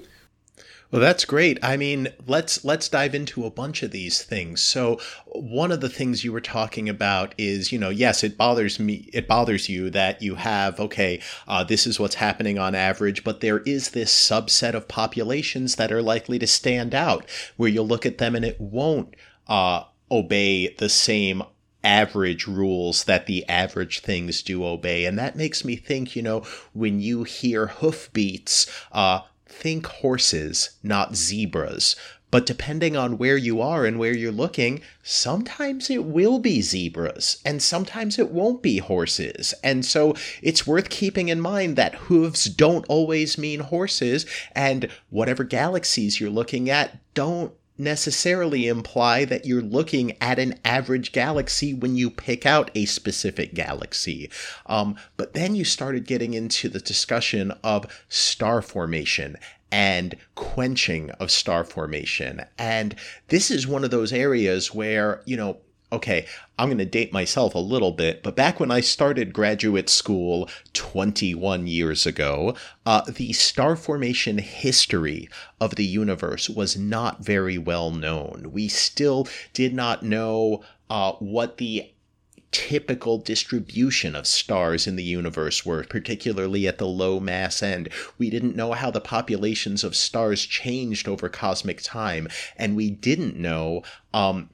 Well, that's great. I mean, let's let's dive into a bunch of these things. So, one of the things you were talking about is, you know, yes, it bothers me. It bothers you that you have okay, uh, this is what's happening on average, but there is this subset of populations that are likely to stand out, where you'll look at them and it won't uh, obey the same average rules that the average things do obey. And that makes me think, you know, when you hear hoofbeats, uh, think horses, not zebras. But depending on where you are and where you're looking, sometimes it will be zebras and sometimes it won't be horses. And so it's worth keeping in mind that hooves don't always mean horses, and whatever galaxies you're looking at don't necessarily imply that you're looking at an average galaxy when you pick out a specific galaxy. Um, but then you started getting into the discussion of star formation and quenching of star formation. And this is one of those areas where, you know, okay, I'm going to date myself a little bit, but back when I started graduate school 21 years ago, uh, the star formation history of the universe was not very well known. We still did not know uh, what the typical distribution of stars in the universe were, particularly at the low mass end. We didn't know how the populations of stars changed over cosmic time, and we didn't know um,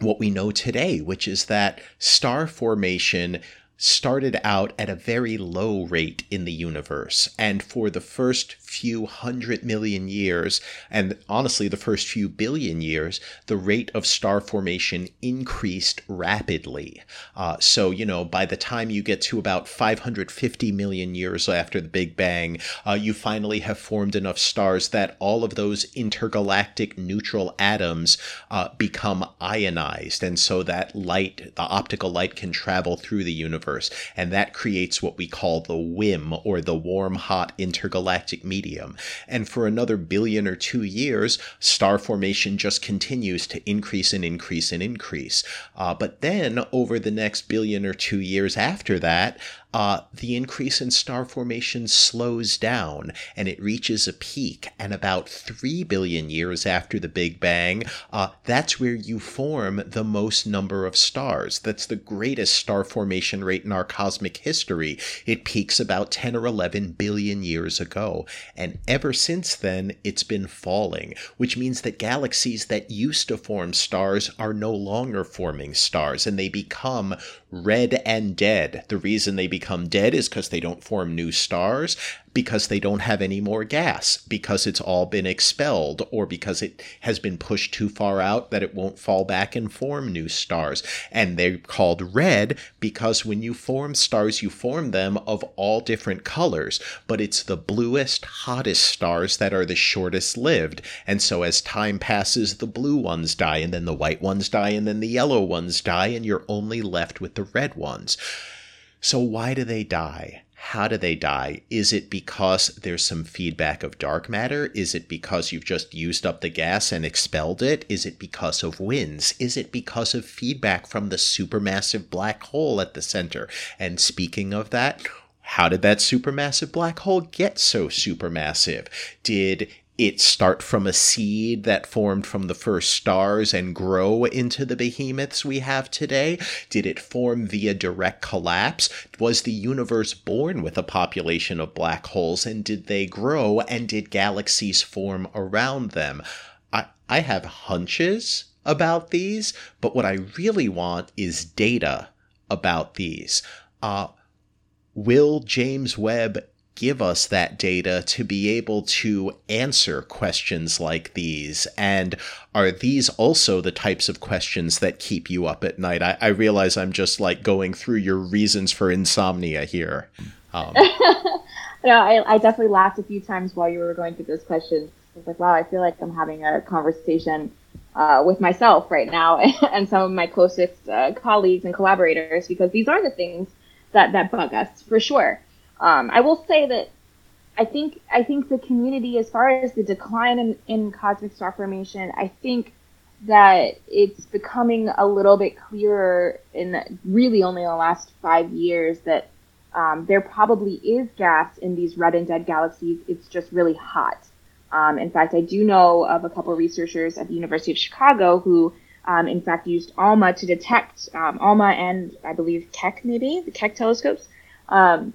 what we know today, which is that star formation started out at a very low rate in the universe. And for the first few hundred million years, and honestly, the first few billion years, the rate of star formation increased rapidly. Uh, so, you know, by the time you get to about 550 million years after the Big Bang, uh, you finally have formed enough stars that all of those intergalactic neutral atoms uh, become ionized. And so that light, the optical light, can travel through the universe and that creates what we call the WHIM, or the warm hot intergalactic medium. And for another billion or two years, star formation just continues to increase and increase and increase. Uh, but then, over the next billion or two years after that, uh, the increase in star formation slows down and it reaches a peak. And about 3 billion years after the Big Bang, uh, that's where you form the most number of stars. That's the greatest star formation rate in our cosmic history. It peaks about 10 or 11 billion years ago. And ever since then, it's been falling, which means that galaxies that used to form stars are no longer forming stars and they become red and dead. The reason they become dead is because they don't form new stars, because they don't have any more gas, because it's all been expelled, or because it has been pushed too far out that it won't fall back and form new stars. And they're called red because when you form stars, you form them of all different colors, but it's the bluest, hottest stars that are the shortest lived. And so as time passes, the blue ones die, and then the white ones die, and then the yellow ones die, and you're only left with the red ones. So why do they die? How do they die? Is it because there's some feedback of dark matter? Is it because you've just used up the gas and expelled it? Is it because of winds? Is it because of feedback from the supermassive black hole at the center? And speaking of that, how did that supermassive black hole get so supermassive? Did it start from a seed that formed from the first stars and grow into the behemoths we have today? Did it form via direct collapse? Was the universe born with a population of black holes and did they grow and did galaxies form around them? I, I have hunches about these, but what I really want is data about these. Uh, will James Webb give us that data to be able to answer questions like these? And are these also the types of questions that keep you up at night? I, I realize I'm just like going through your reasons for insomnia here. Um, no, I, I, definitely laughed a few times while you were going through those questions. I was like, wow, I feel like I'm having a conversation uh, with myself right now and some of my closest uh, colleagues and collaborators because these are the things that, that bug us for sure. Um, I will say that I think I think the community, as far as the decline in, in cosmic star formation, I think that it's becoming a little bit clearer in really only the last five years that um, there probably is gas in these red and dead galaxies. It's just really hot. Um, in fact, I do know of a couple researchers at the University of Chicago who, um, in fact, used ALMA to detect um, ALMA and I believe Keck, maybe the Keck telescopes, um,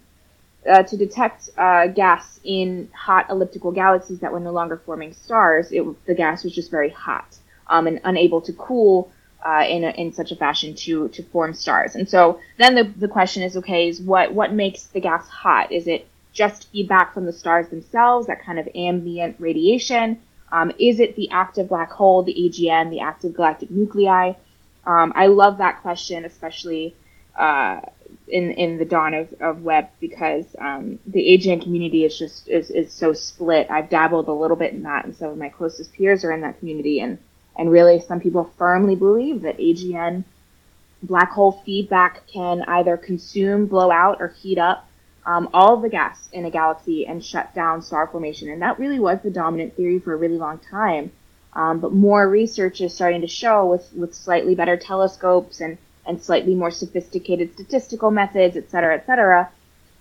uh, to detect uh, gas in hot elliptical galaxies that were no longer forming stars. It, the gas was just very hot um, and unable to cool uh, in, a, in such a fashion to, to form stars. And so then the, the question is, okay, is what, what makes the gas hot? Is it just feedback from the stars themselves, that kind of ambient radiation? Um, is it the active black hole, the AGN, the active galactic nuclei? Um, I love that question, especially uh, in in the dawn of, of Webb because um, the AGN community is just is, is so split. I've dabbled a little bit in that, and some of my closest peers are in that community, and and really some people firmly believe that AGN black hole feedback can either consume, blow out, or heat up um, all the gas in a galaxy and shut down star formation. And that really was the dominant theory for a really long time. Um, but more research is starting to show with with slightly better telescopes and and slightly more sophisticated statistical methods, et cetera, et cetera,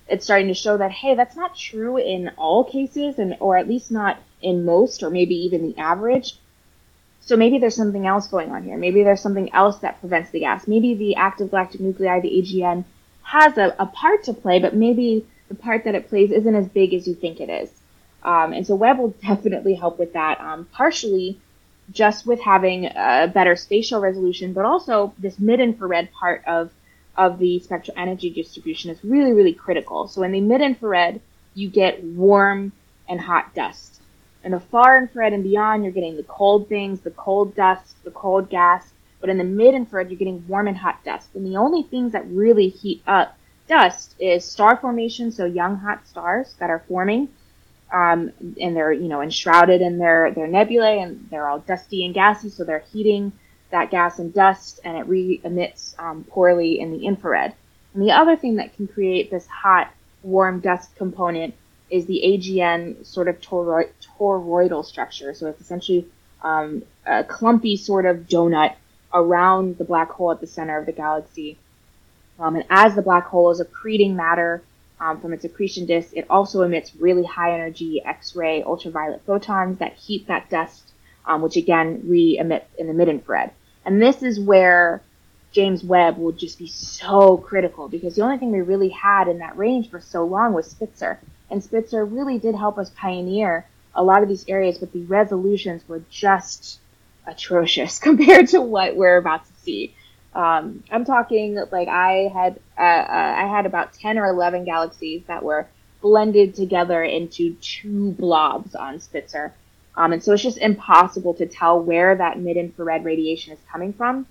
it's starting to show that, hey, that's not true in all cases, and or at least not in most, or maybe even the average. So maybe there's something else going on here. Maybe there's something else that prevents the gas. Maybe the active galactic nuclei, the AGN, has a, a part to play, but maybe the part that it plays isn't as big as you think it is. Um, and so Webb will definitely help with that, um, partially just with having a better spatial resolution, but also this mid-infrared part of of the spectral energy distribution is really, really critical. So in the mid-infrared, you get warm and hot dust. In the far infrared and beyond, you're getting the cold things, the cold dust, the cold gas. But in the mid-infrared, you're getting warm and hot dust. And the only things that really heat up dust is star formation, so young hot stars that are forming, um, and they're you know enshrouded in their their nebulae, and they're all dusty and gassy, so they're heating that gas and dust, and it re-emits um, poorly in the infrared. And the other thing that can create this hot, warm dust component is the AGN sort of toroid- toroidal structure. So it's essentially um, a clumpy sort of donut around the black hole at the center of the galaxy. Um, and as the black hole is accreting matter um, from its accretion disk, it also emits really high energy X ray ultraviolet photons that heat that dust, um, which again re emits in the mid infrared. And this is where James Webb will just be so critical because the only thing we really had in that range for so long was Spitzer. And Spitzer really did help us pioneer a lot of these areas, but the resolutions were just atrocious compared to what we're about to see. Um, I'm talking like I had uh, uh, I had about ten or eleven galaxies that were blended together into two blobs on Spitzer, um, and so it's just impossible to tell where that mid-infrared radiation is coming from.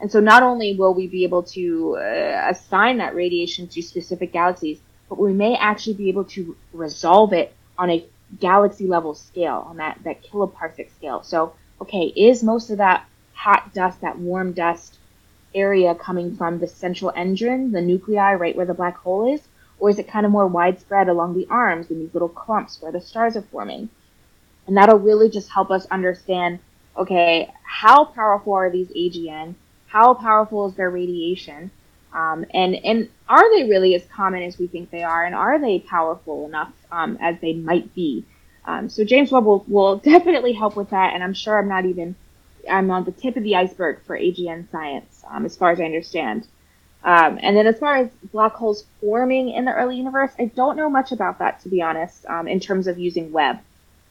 And so not only will we be able to uh, assign that radiation to specific galaxies, but we may actually be able to resolve it on a galaxy level scale, on that, that kiloparsec scale. So, okay, is most of that hot dust, that warm dust area coming from the central engine, the nuclei right where the black hole is? Or is it kind of more widespread along the arms in these little clumps where the stars are forming? And that'll really just help us understand, okay, how powerful are these AGN? How powerful is their radiation? Um, and and are they really as common as we think they are? And are they powerful enough um, as they might be? Um, so James Webb will, will definitely help with that. And I'm sure I'm not even I'm on the tip of the iceberg for AGN science, um, as far as I understand. Um, and then as far as black holes forming in the early universe, I don't know much about that to be honest. Um, in terms of using Webb,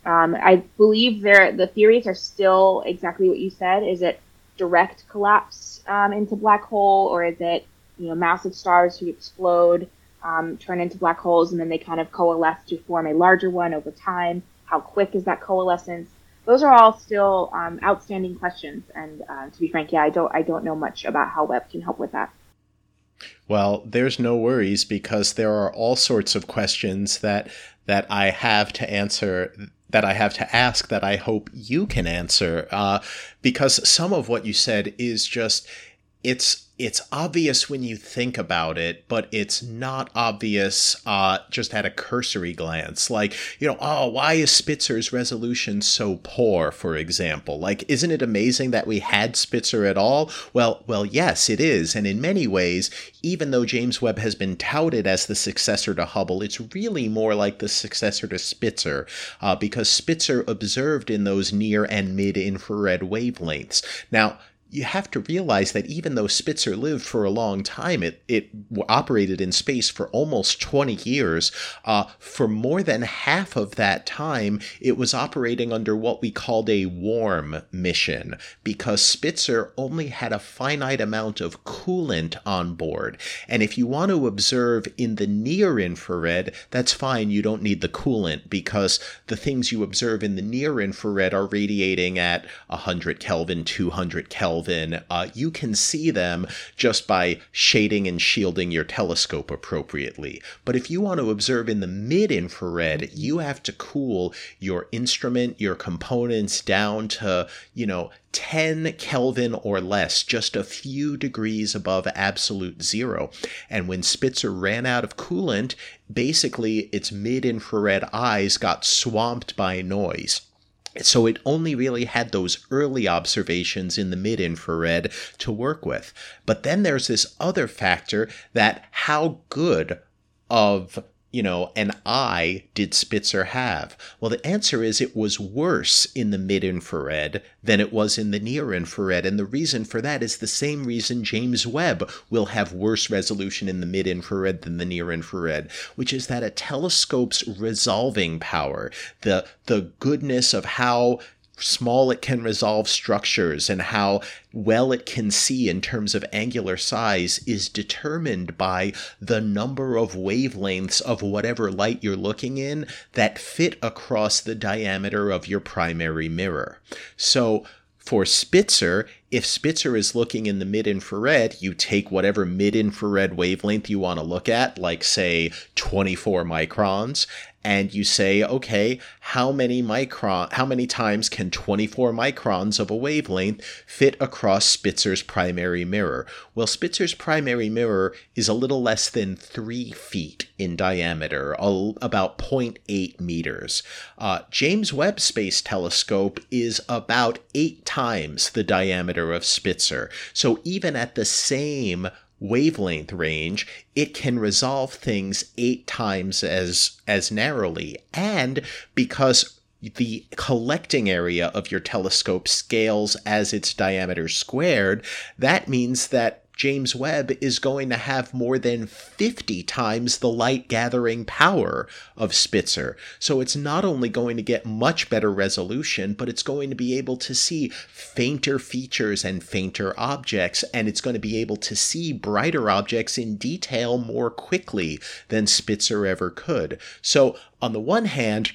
I believe there the theories are still exactly what you said. Is it direct collapse into black hole, or is it you know, massive stars who explode, um, turn into black holes, and then they kind of coalesce to form a larger one over time. How quick is that coalescence? Those are all still um, outstanding questions, and uh, to be frank, yeah, I don't, I don't know much about how Webb can help with that. Well, there's no worries because there are all sorts of questions that that I have to answer that I have to ask that I hope you can answer uh, because some of what you said is just it's it's obvious when you think about it, but it's not obvious uh, just at a cursory glance. Like, you know, oh, why is Spitzer's resolution so poor, for example? Like, isn't it amazing that we had Spitzer at all? Well, well, yes, it is. And in many ways, even though James Webb has been touted as the successor to Hubble, it's really more like the successor to Spitzer, uh, because Spitzer observed in those near and mid infrared wavelengths. Now, you have to realize that even though Spitzer lived for a long time, it, it operated in space for almost 20 years. Uh, for more than half of that time, it was operating under what we called a warm mission because Spitzer only had a finite amount of coolant on board. And if you want to observe in the near infrared, that's fine. You don't need the coolant because the things you observe in the near infrared are radiating at 100 Kelvin, 200 Kelvin Kelvin, uh, you can see them just by shading and shielding your telescope appropriately. But if you want to observe in the mid infrared, you have to cool your instrument, your components down to, you know, 10 Kelvin or less, just a few degrees above absolute zero. And when Spitzer ran out of coolant, basically its mid infrared eyes got swamped by noise. So it only really had those early observations in the mid infrared to work with. But then there's this other factor that how good of you know, an eye did Spitzer have? Well, the answer is it was worse in the mid infrared than it was in the near infrared. And the reason for that is the same reason James Webb will have worse resolution in the mid infrared than the near infrared, which is that a telescope's resolving power, the, the goodness of how small it can resolve structures and how well it can see in terms of angular size is determined by the number of wavelengths of whatever light you're looking in that fit across the diameter of your primary mirror. So for Spitzer, if Spitzer is looking in the mid infrared, you take whatever mid infrared wavelength you want to look at, like say 24 microns, and you say, okay, how many micron, how many times can 24 microns of a wavelength fit across Spitzer's primary mirror? Well, Spitzer's primary mirror is a little less than three feet in diameter, about 0.8 meters. Uh, James Webb Space Telescope is about eight times the diameter of Spitzer. So even at the same wavelength range, it can resolve things eight times as as narrowly. And because the collecting area of your telescope scales as its diameter squared, that means that James Webb is going to have more than 50 times the light gathering power of Spitzer. So it's not only going to get much better resolution, but it's going to be able to see fainter features and fainter objects, and it's going to be able to see brighter objects in detail more quickly than Spitzer ever could. So, on the one hand,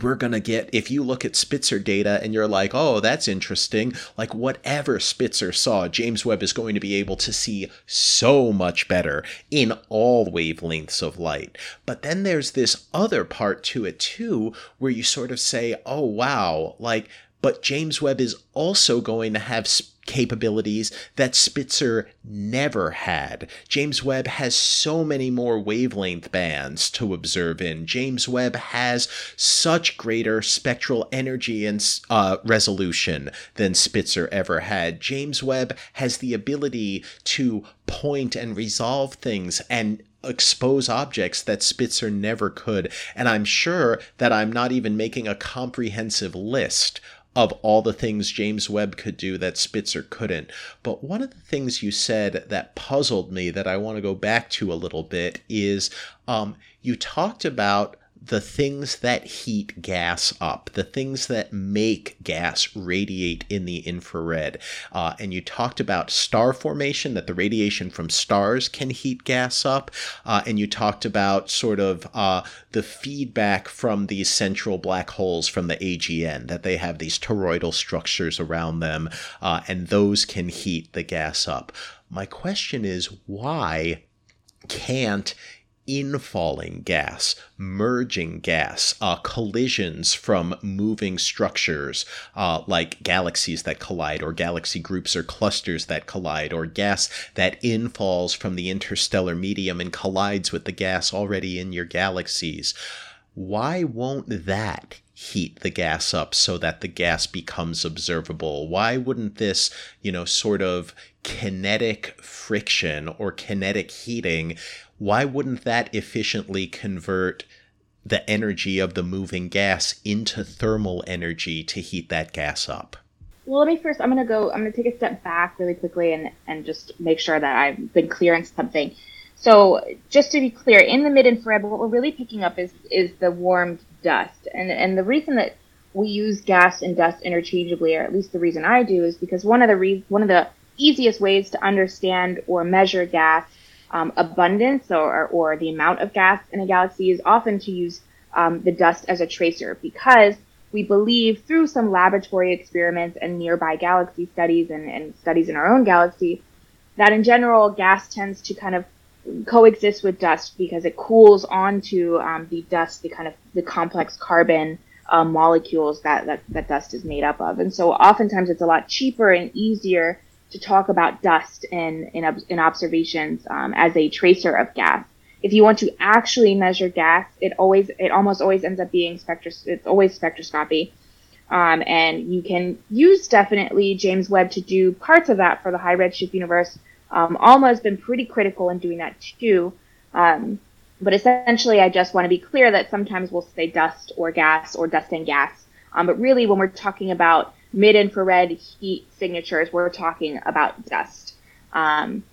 we're going to get, if you look at Spitzer data and you're like, oh, that's interesting, like whatever Spitzer saw, James Webb is going to be able to see so much better in all wavelengths of light. But then there's this other part to it too, where you sort of say, oh, wow, like, but James Webb is also going to have capabilities that Spitzer never had. James Webb has so many more wavelength bands to observe in. James Webb has such greater spectral energy and uh, resolution than Spitzer ever had. James Webb has the ability to point and resolve things and expose objects that Spitzer never could. And I'm sure that I'm not even making a comprehensive list of all the things James Webb could do that Spitzer couldn't. But one of the things you said that puzzled me that I want to go back to a little bit is um, you talked about the things that heat gas up, the things that make gas radiate in the infrared. Uh, and you talked about star formation, that the radiation from stars can heat gas up. Uh, and you talked about sort of uh, the feedback from these central black holes from the AGN, that they have these toroidal structures around them, uh, and those can heat the gas up. My question is why can't infalling gas, merging gas, uh, collisions from moving structures uh, like galaxies that collide, or galaxy groups or clusters that collide, or gas that infalls from the interstellar medium and collides with the gas already in your galaxies. Why won't that heat the gas up so that the gas becomes observable? Why wouldn't this, you know, sort of kinetic friction or kinetic heating why wouldn't that efficiently convert the energy of the moving gas into thermal energy to heat that gas up? Well, let me first, I'm going to go, I'm going to take a step back really quickly and, and just make sure that I've been clear on something. So just to be clear, in the mid-infrared, what we're really picking up is, is the warmed dust. And, and the reason that we use gas and dust interchangeably, or at least the reason I do, is because one of the re- one of the easiest ways to understand or measure gas um, abundance or, or the amount of gas in a galaxy is often to use um, the dust as a tracer because we believe through some laboratory experiments and nearby galaxy studies and, and studies in our own galaxy that in general gas tends to kind of coexist with dust because it cools onto um, the dust, the kind of the complex carbon uh, molecules that, that that dust is made up of. And so oftentimes it's a lot cheaper and easier to talk about dust in, in, in observations um, as a tracer of gas. If you want to actually measure gas, it always, it almost always ends up being spectros, it's always spectroscopy. Um, and you can use definitely James Webb to do parts of that for the high redshift universe. Um, ALMA has been pretty critical in doing that too. Um, but essentially, I just want to be clear that sometimes we'll say dust or gas or dust and gas. Um, but really, when we're talking about mid-infrared heat signatures, we're talking about dust. Um,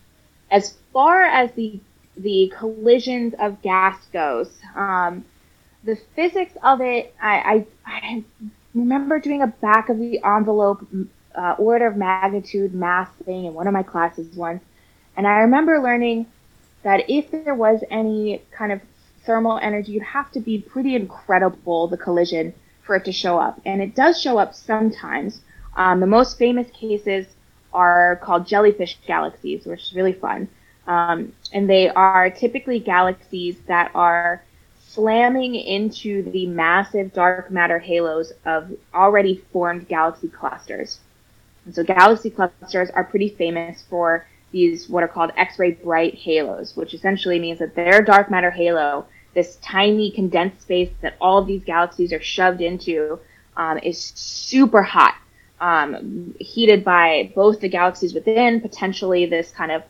as far as the the collisions of gas goes, um, the physics of it, I, I, I, remember doing a back of the envelope uh, order of magnitude math thing in one of my classes once, and I remember learning that if there was any kind of thermal energy, you'd have to be pretty incredible the collision for it to show up. And it does show up sometimes. Um, the most famous cases are called jellyfish galaxies, which is really fun. Um, and they are typically galaxies that are slamming into the massive dark matter halos of already formed galaxy clusters. And so galaxy clusters are pretty famous for these what are called X-ray bright halos, which essentially means that their dark matter halo this tiny condensed space that all of these galaxies are shoved into um, is super hot, um, heated by both the galaxies within, potentially this kind of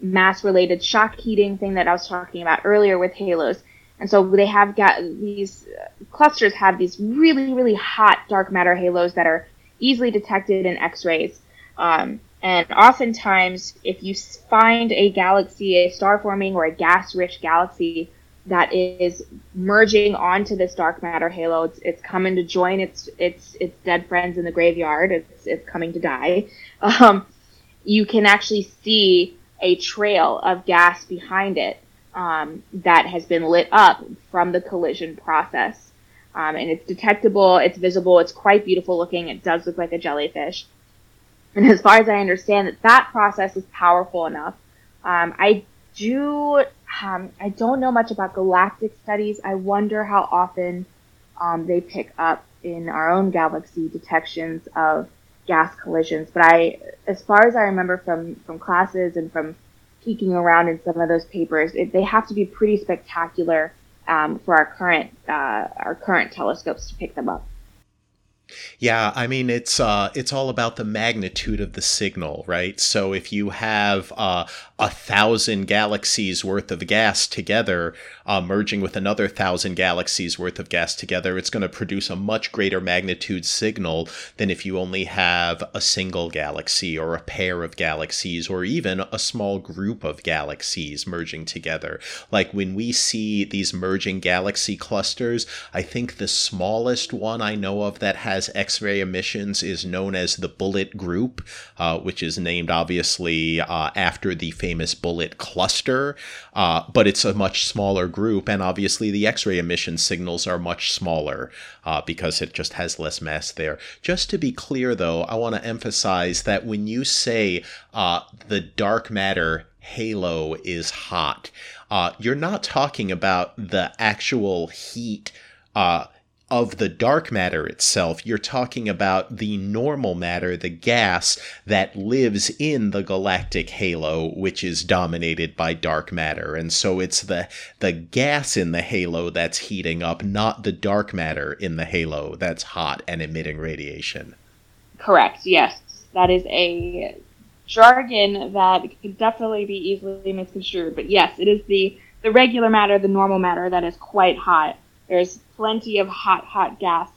mass related shock heating thing that I was talking about earlier with halos. And so they have got these clusters have these really, really hot dark matter halos that are easily detected in X rays. Um, and oftentimes, if you find a galaxy, a star forming or a gas rich galaxy that is merging onto this dark matter halo, it's, it's coming to join its, its, its dead friends in the graveyard, it's, it's coming to die. Um, you can actually see a trail of gas behind it um, that has been lit up from the collision process. Um, and it's detectable, it's visible, it's quite beautiful looking, it does look like a jellyfish. And as far as I understand, that that process is powerful enough. Um, I do, um, I don't know much about galactic studies. I wonder how often um, they pick up in our own galaxy detections of gas collisions. But I, as far as I remember from from classes and from peeking around in some of those papers, it, they have to be pretty spectacular um, for our current uh, our current telescopes to pick them up. Yeah, I mean it's uh, it's all about the magnitude of the signal, right? So if you have uh, a thousand galaxies worth of gas together, uh, merging with another thousand galaxies worth of gas together, it's going to produce a much greater magnitude signal than if you only have a single galaxy or a pair of galaxies or even a small group of galaxies merging together. Like when we see these merging galaxy clusters, I think the smallest one I know of that has X ray emissions is known as the Bullet Group, uh, which is named obviously uh, after the famous Bullet Cluster, uh, but it's a much smaller group, and obviously the X ray emission signals are much smaller uh, because it just has less mass there. Just to be clear, though, I want to emphasize that when you say uh, the dark matter halo is hot, uh, you're not talking about the actual heat. Uh, of the dark matter itself, you're talking about the normal matter, the gas that lives in the galactic halo, which is dominated by dark matter. And so it's the the gas in the halo that's heating up, not the dark matter in the halo that's hot and emitting radiation. Correct. Yes. That is a jargon that could definitely be easily misconstrued. But yes, it is the the regular matter, the normal matter that is quite hot there's plenty of hot, hot gas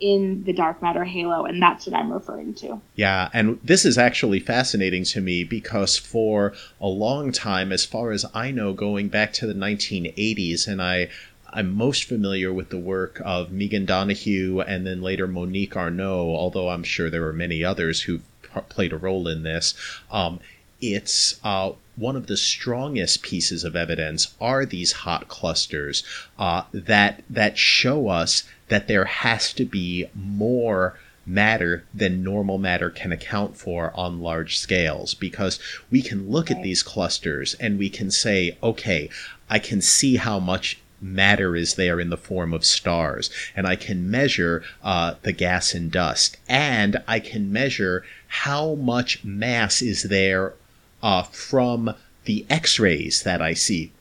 in the dark matter halo, and that's what I'm referring to. Yeah, and this is actually fascinating to me because for a long time, as far as I know, going back to the 1980s, and I I'm most familiar with the work of Megan Donahue and then later Monique Arnaud, although I'm sure there were many others who played a role in this. Um, it's uh, one of the strongest pieces of evidence are these hot clusters uh, that that show us that there has to be more matter than normal matter can account for on large scales. Because we can look at these clusters and we can say okay i can see how much matter is there in the form of stars and i can measure uh, the gas and dust and i can measure how much mass is there uh, from the X-rays that I see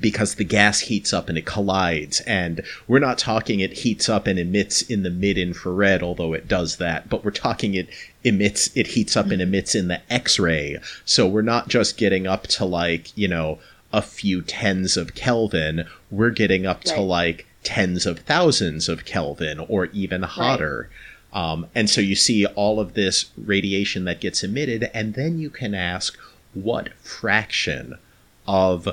because the gas heats up and it collides. And we're not talking it heats up and emits in the mid infrared, although it does that, but we're talking it emits, it heats up and emits in the X ray. So we're not just getting up to like, you know, a few tens of Kelvin. We're getting up right. to like tens of thousands of Kelvin or even hotter. Right. Um, and so you see all of this radiation that gets emitted, and then you can ask, what fraction of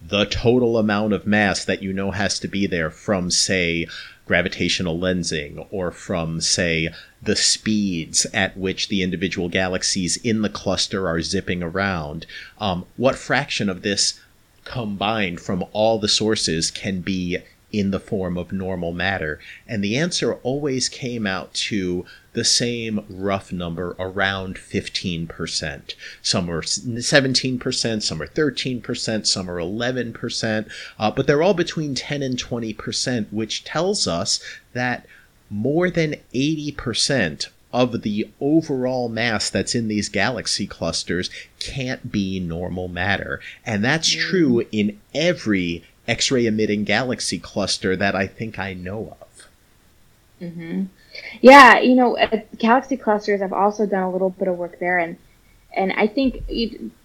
the total amount of mass that you know has to be there from, say, gravitational lensing or from, say, the speeds at which the individual galaxies in the cluster are zipping around. Um, what fraction of this combined from all the sources can be in the form of normal matter? And the answer always came out to the same rough number around 15%. Some are 17%, some are 13%, some are 11%, uh, but they're all between 10 and 20%, which tells us that more than 80% of the overall mass that's in these galaxy clusters can't be normal matter. And that's true in every X ray emitting galaxy cluster that I think I know of. Mm-hmm. Yeah, you know, at Galaxy Clusters, I've also done a little bit of work there, and And I think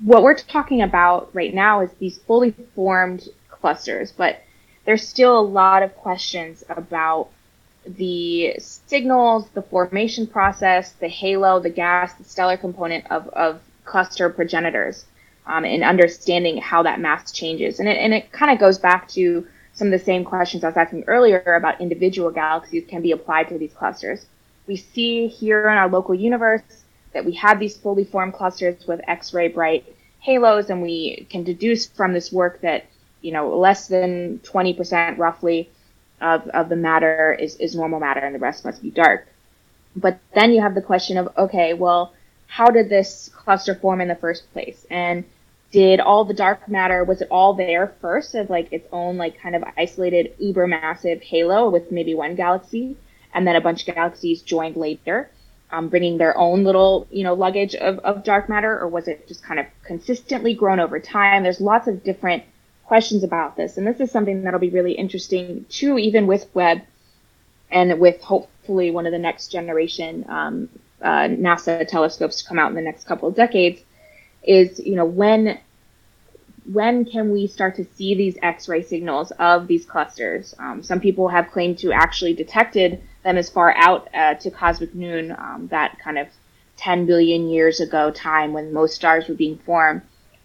what we're talking about right now is these fully formed clusters, but there's still a lot of questions about the signals, the formation process, the halo, the gas, the stellar component of, of cluster progenitors, um, and understanding how that mass changes. And it, and it kind of goes back to some of the same questions I was asking earlier about individual galaxies can be applied to these clusters. We see here in our local universe that we have these fully formed clusters with X-ray bright halos, and we can deduce from this work that you know less than 20% roughly of, of the matter is, is normal matter and the rest must be dark. But then you have the question of, okay, well, how did this cluster form in the first place? And did all the dark matter, was it all there first as like its own like kind of isolated uber massive halo with maybe one galaxy and then a bunch of galaxies joined later, um, bringing their own little, you know, luggage of, of dark matter or was it just kind of consistently grown over time? There's lots of different questions about this. And this is something that'll be really interesting too, even with Webb and with hopefully one of the next generation um, uh, NASA telescopes to come out in the next couple of decades. Is you know when when can we start to see these X-ray signals of these clusters? Um, some people have claimed to actually detected them as far out uh, to cosmic noon, um, that kind of 10 billion years ago time when most stars were being formed.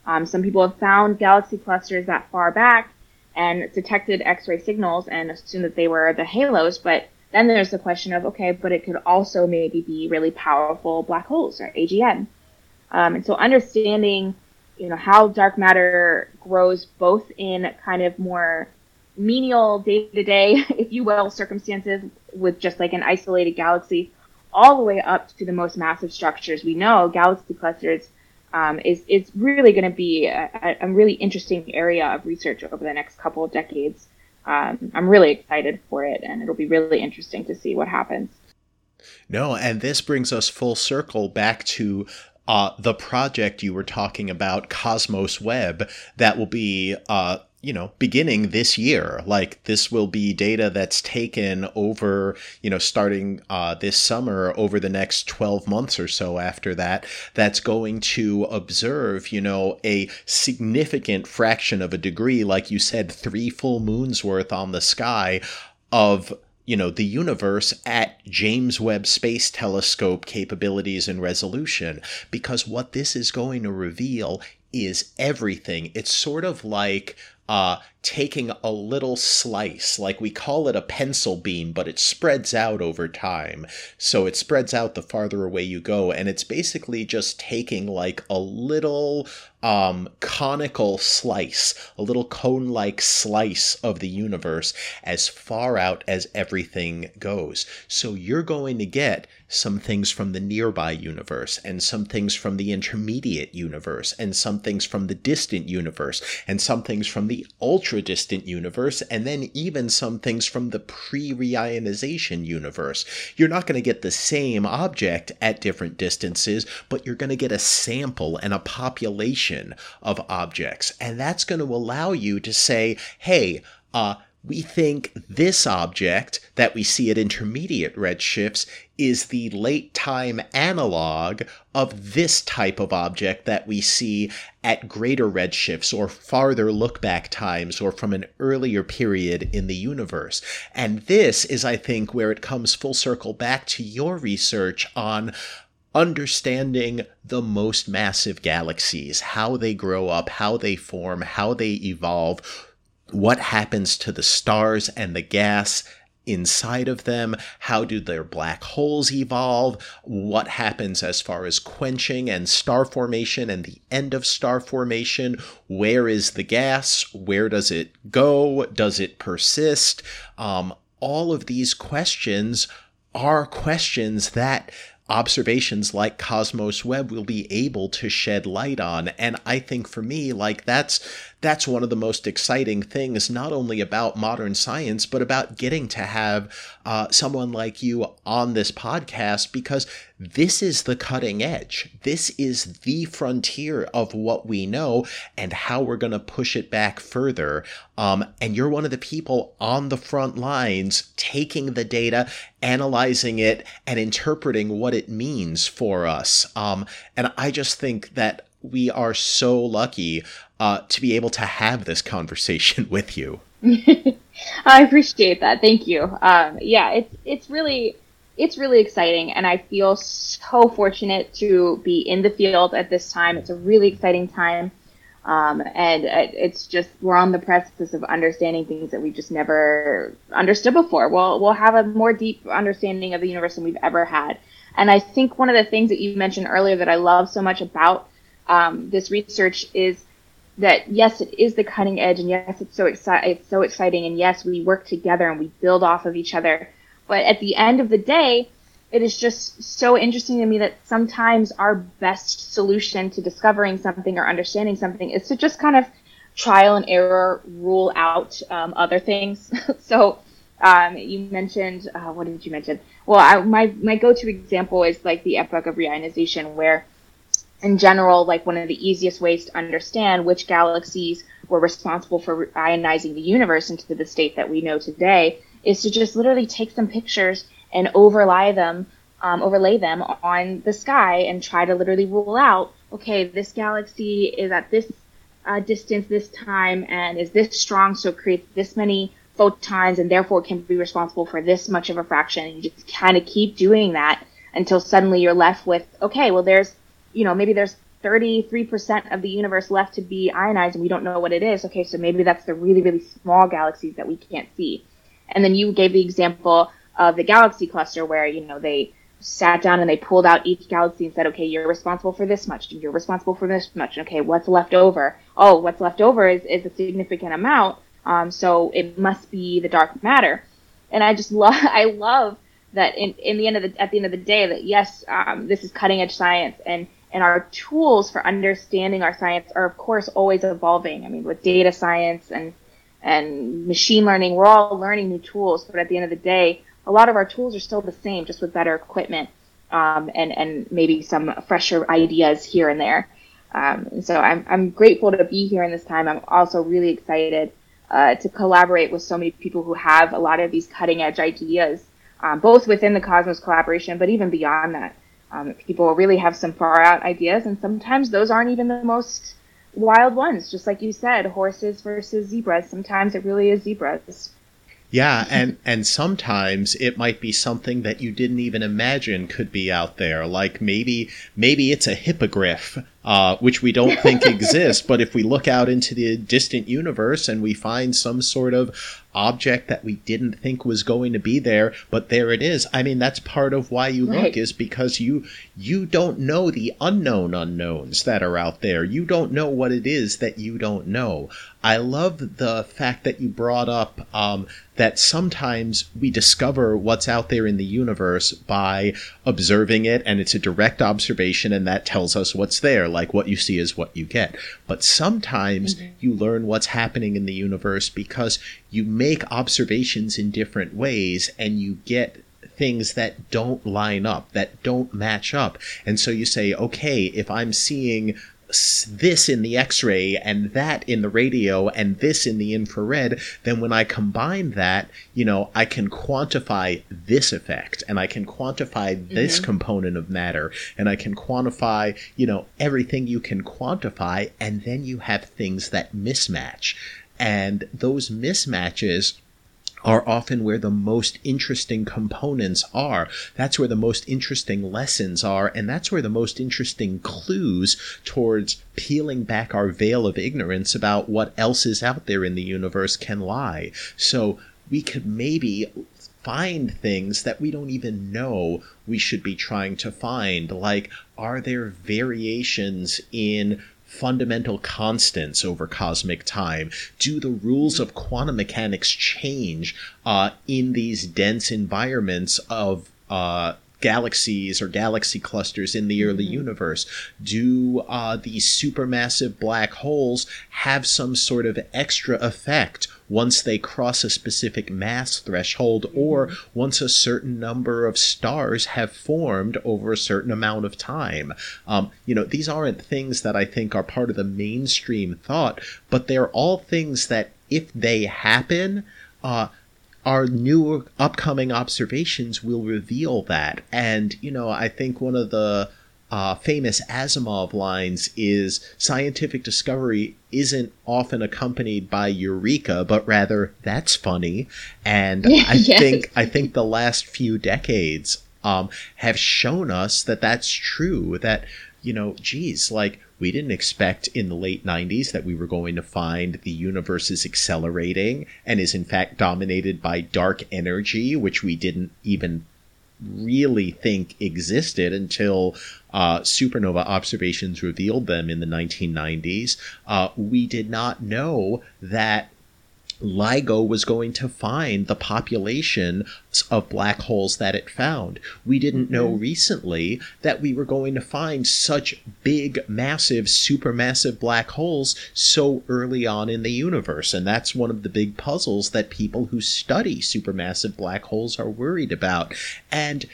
Um, some people have found galaxy clusters that far back and detected X-ray signals and assumed that they were the halos. But then there's the question of, okay, but it could also maybe be really powerful black holes or AGN. Um, and so understanding, you know, how dark matter grows both in kind of more menial day-to-day, if you will, circumstances with just like an isolated galaxy, all the way up to the most massive structures we know, galaxy clusters um, is is really going to be a, a, really interesting area of research over the next couple of decades. Um, I'm really excited for it, and it'll be really interesting to see what happens. No, and this brings us full circle back to uh, the project you were talking about, Cosmos Web, that will be uh, you know, beginning this year. Like this will be data that's taken over, you know, starting uh, this summer over the next 12 months or so after that, that's going to observe, you know, a significant fraction of a degree, like you said, three full moons worth on the sky of you know the universe at James Webb Space Telescope capabilities and resolution because what this is going to reveal is everything. It's sort of like uh, taking a little slice, like we call it a pencil beam, but it spreads out over time. So it spreads out the farther away you go, and it's basically just taking like a little um, conical slice, a little cone like slice of the universe as far out as everything goes. So you're going to get some things from the nearby universe, and some things from the intermediate universe, and some things from the distant universe, and some things from the ultra distant universe, and then even some things from the pre reionization universe. You're not going to get the same object at different distances, but you're going to get a sample and a population of objects. And that's going to allow you to say, hey, uh, we think this object that we see at intermediate redshifts is the late time analog of this type of object that we see at greater redshifts or farther look back times or from an earlier period in the universe. And this is, I think, where it comes full circle back to your research on understanding the most massive galaxies, how they grow up, how they form, how they evolve what happens to the stars and the gas inside of them? How do their black holes evolve? What happens as far as quenching and star formation and the end of star formation? Where is the gas? Where does it go? Does it persist? Um, all of these questions are questions that observations like Cosmos Web will be able to shed light on. And I think for me, like that's that's one of the most exciting things, not only about modern science, but about getting to have uh, someone like you on this podcast because this is the cutting edge. This is the frontier of what we know and how we're going to push it back further. Um, and you're one of the people on the front lines taking the data, analyzing it, and interpreting what it means for us. Um, and I just think that we are so lucky uh, to be able to have this conversation with you. I appreciate that. Thank you. Um, yeah, it's it's really it's really exciting, and I feel so fortunate to be in the field at this time. It's a really exciting time, um, and it's just we're on the precipice of understanding things that we just never understood before. We'll we'll have a more deep understanding of the universe than we've ever had. And I think one of the things that you mentioned earlier that I love so much about um, this research is that yes, it is the cutting edge, and yes, it's so it's so exciting, and yes, we work together and we build off of each other. But at the end of the day, it is just so interesting to me that sometimes our best solution to discovering something or understanding something is to just kind of trial and error rule out um, other things. so um, you mentioned uh, what did you mention? Well, I, my my go-to example is like the epoch of reionization, where in general, like one of the easiest ways to understand which galaxies were responsible for ionizing the universe into the state that we know today is to just literally take some pictures and overlay them, um, overlay them on the sky and try to literally rule out, okay, this galaxy is at this uh, distance, this time, and is this strong, so it creates this many photons, and therefore can be responsible for this much of a fraction. And you just kind of keep doing that until suddenly you're left with, okay, well, there's you know, maybe there's 33% of the universe left to be ionized and we don't know what it is. Okay, so maybe that's the really, really small galaxies that we can't see. And then you gave the example of the galaxy cluster where, you know, they sat down and they pulled out each galaxy and said, okay, you're responsible for this much, you're responsible for this much. Okay, what's left over? Oh, what's left over is, is a significant amount. Um, so it must be the dark matter. And I just love, I love that in, in the end of the, at the end of the day that yes, um, this is cutting edge science and and our tools for understanding our science are of course always evolving. I mean, with data science and and machine learning, we're all learning new tools, but at the end of the day, a lot of our tools are still the same, just with better equipment um, and and maybe some fresher ideas here and there. Um, and so I'm I'm grateful to be here in this time. I'm also really excited uh, to collaborate with so many people who have a lot of these cutting edge ideas, um, both within the Cosmos collaboration, but even beyond that. Um, people really have some far out ideas, and sometimes those aren't even the most wild ones. Just like you said, horses versus zebras. Sometimes it really is zebras. Yeah, and and sometimes it might be something that you didn't even imagine could be out there. Like maybe maybe it's a hippogriff, uh, which we don't think exists. But if we look out into the distant universe and we find some sort of object that we didn't think was going to be there, but there it is. I mean, that's part of why you right. look is because you you don't know the unknown unknowns that are out there. You don't know what it is that you don't know. I love the fact that you brought up um, that sometimes we discover what's out there in the universe by observing it, and it's a direct observation, and that tells us what's there. Like what you see is what you get. But sometimes mm-hmm. you learn what's happening in the universe because you make observations in different ways, and you get things that don't line up, that don't match up. And so you say, okay, if I'm seeing this in the X-ray and that in the radio and this in the infrared, then when I combine that, you know, I can quantify this effect and I can quantify this mm-hmm. component of matter and I can quantify, you know, everything you can quantify and then you have things that mismatch. And those mismatches are often where the most interesting components are. That's where the most interesting lessons are, and that's where the most interesting clues towards peeling back our veil of ignorance about what else is out there in the universe can lie. So we could maybe find things that we don't even know we should be trying to find. Like, are there variations in fundamental constants over cosmic time? Do the rules of quantum mechanics change uh, in these dense environments of uh, galaxies or galaxy clusters in the early mm-hmm. universe? Do uh, these supermassive black holes have some sort of extra effect once they cross a specific mass threshold or mm-hmm. once a certain number of stars have formed over a certain amount of time? Um, you know, these aren't things that I think are part of the mainstream thought, but they're all things that if they happen, uh, our new upcoming observations will reveal that. And, you know, I think one of the uh, famous Asimov lines is scientific discovery isn't often accompanied by eureka, but rather that's funny. And yeah, I yes. think I think the last few decades um, have shown us that that's true. That you know, geez, like we didn't expect in the late 90s that we were going to find the universe is accelerating and is in fact dominated by dark energy, which we didn't even really think existed until uh, supernova observations revealed them in the 1990s. Uh, we did not know that LIGO was going to find the population of black holes that it found. We didn't know mm-hmm. recently that we were going to find such big, massive, supermassive black holes so early on in the universe. And that's one of the big puzzles that people who study supermassive black holes are worried about. And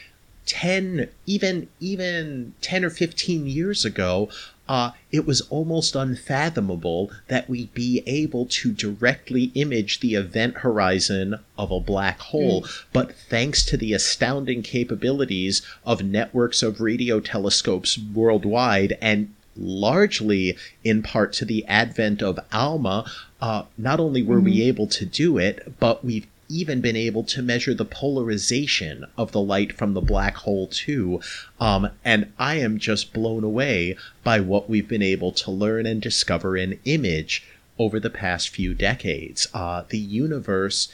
10 even even 10 or 15 years ago uh, it was almost unfathomable that we'd be able to directly image the event horizon of a black hole. Mm. But thanks to the astounding capabilities of networks of radio telescopes worldwide and largely in part to the advent of ALMA, uh, not only were mm-hmm. we able to do it, but we've even been able to measure the polarization of the light from the black hole too. Um, and I am just blown away by what we've been able to learn and discover and image over the past few decades. Uh, the universe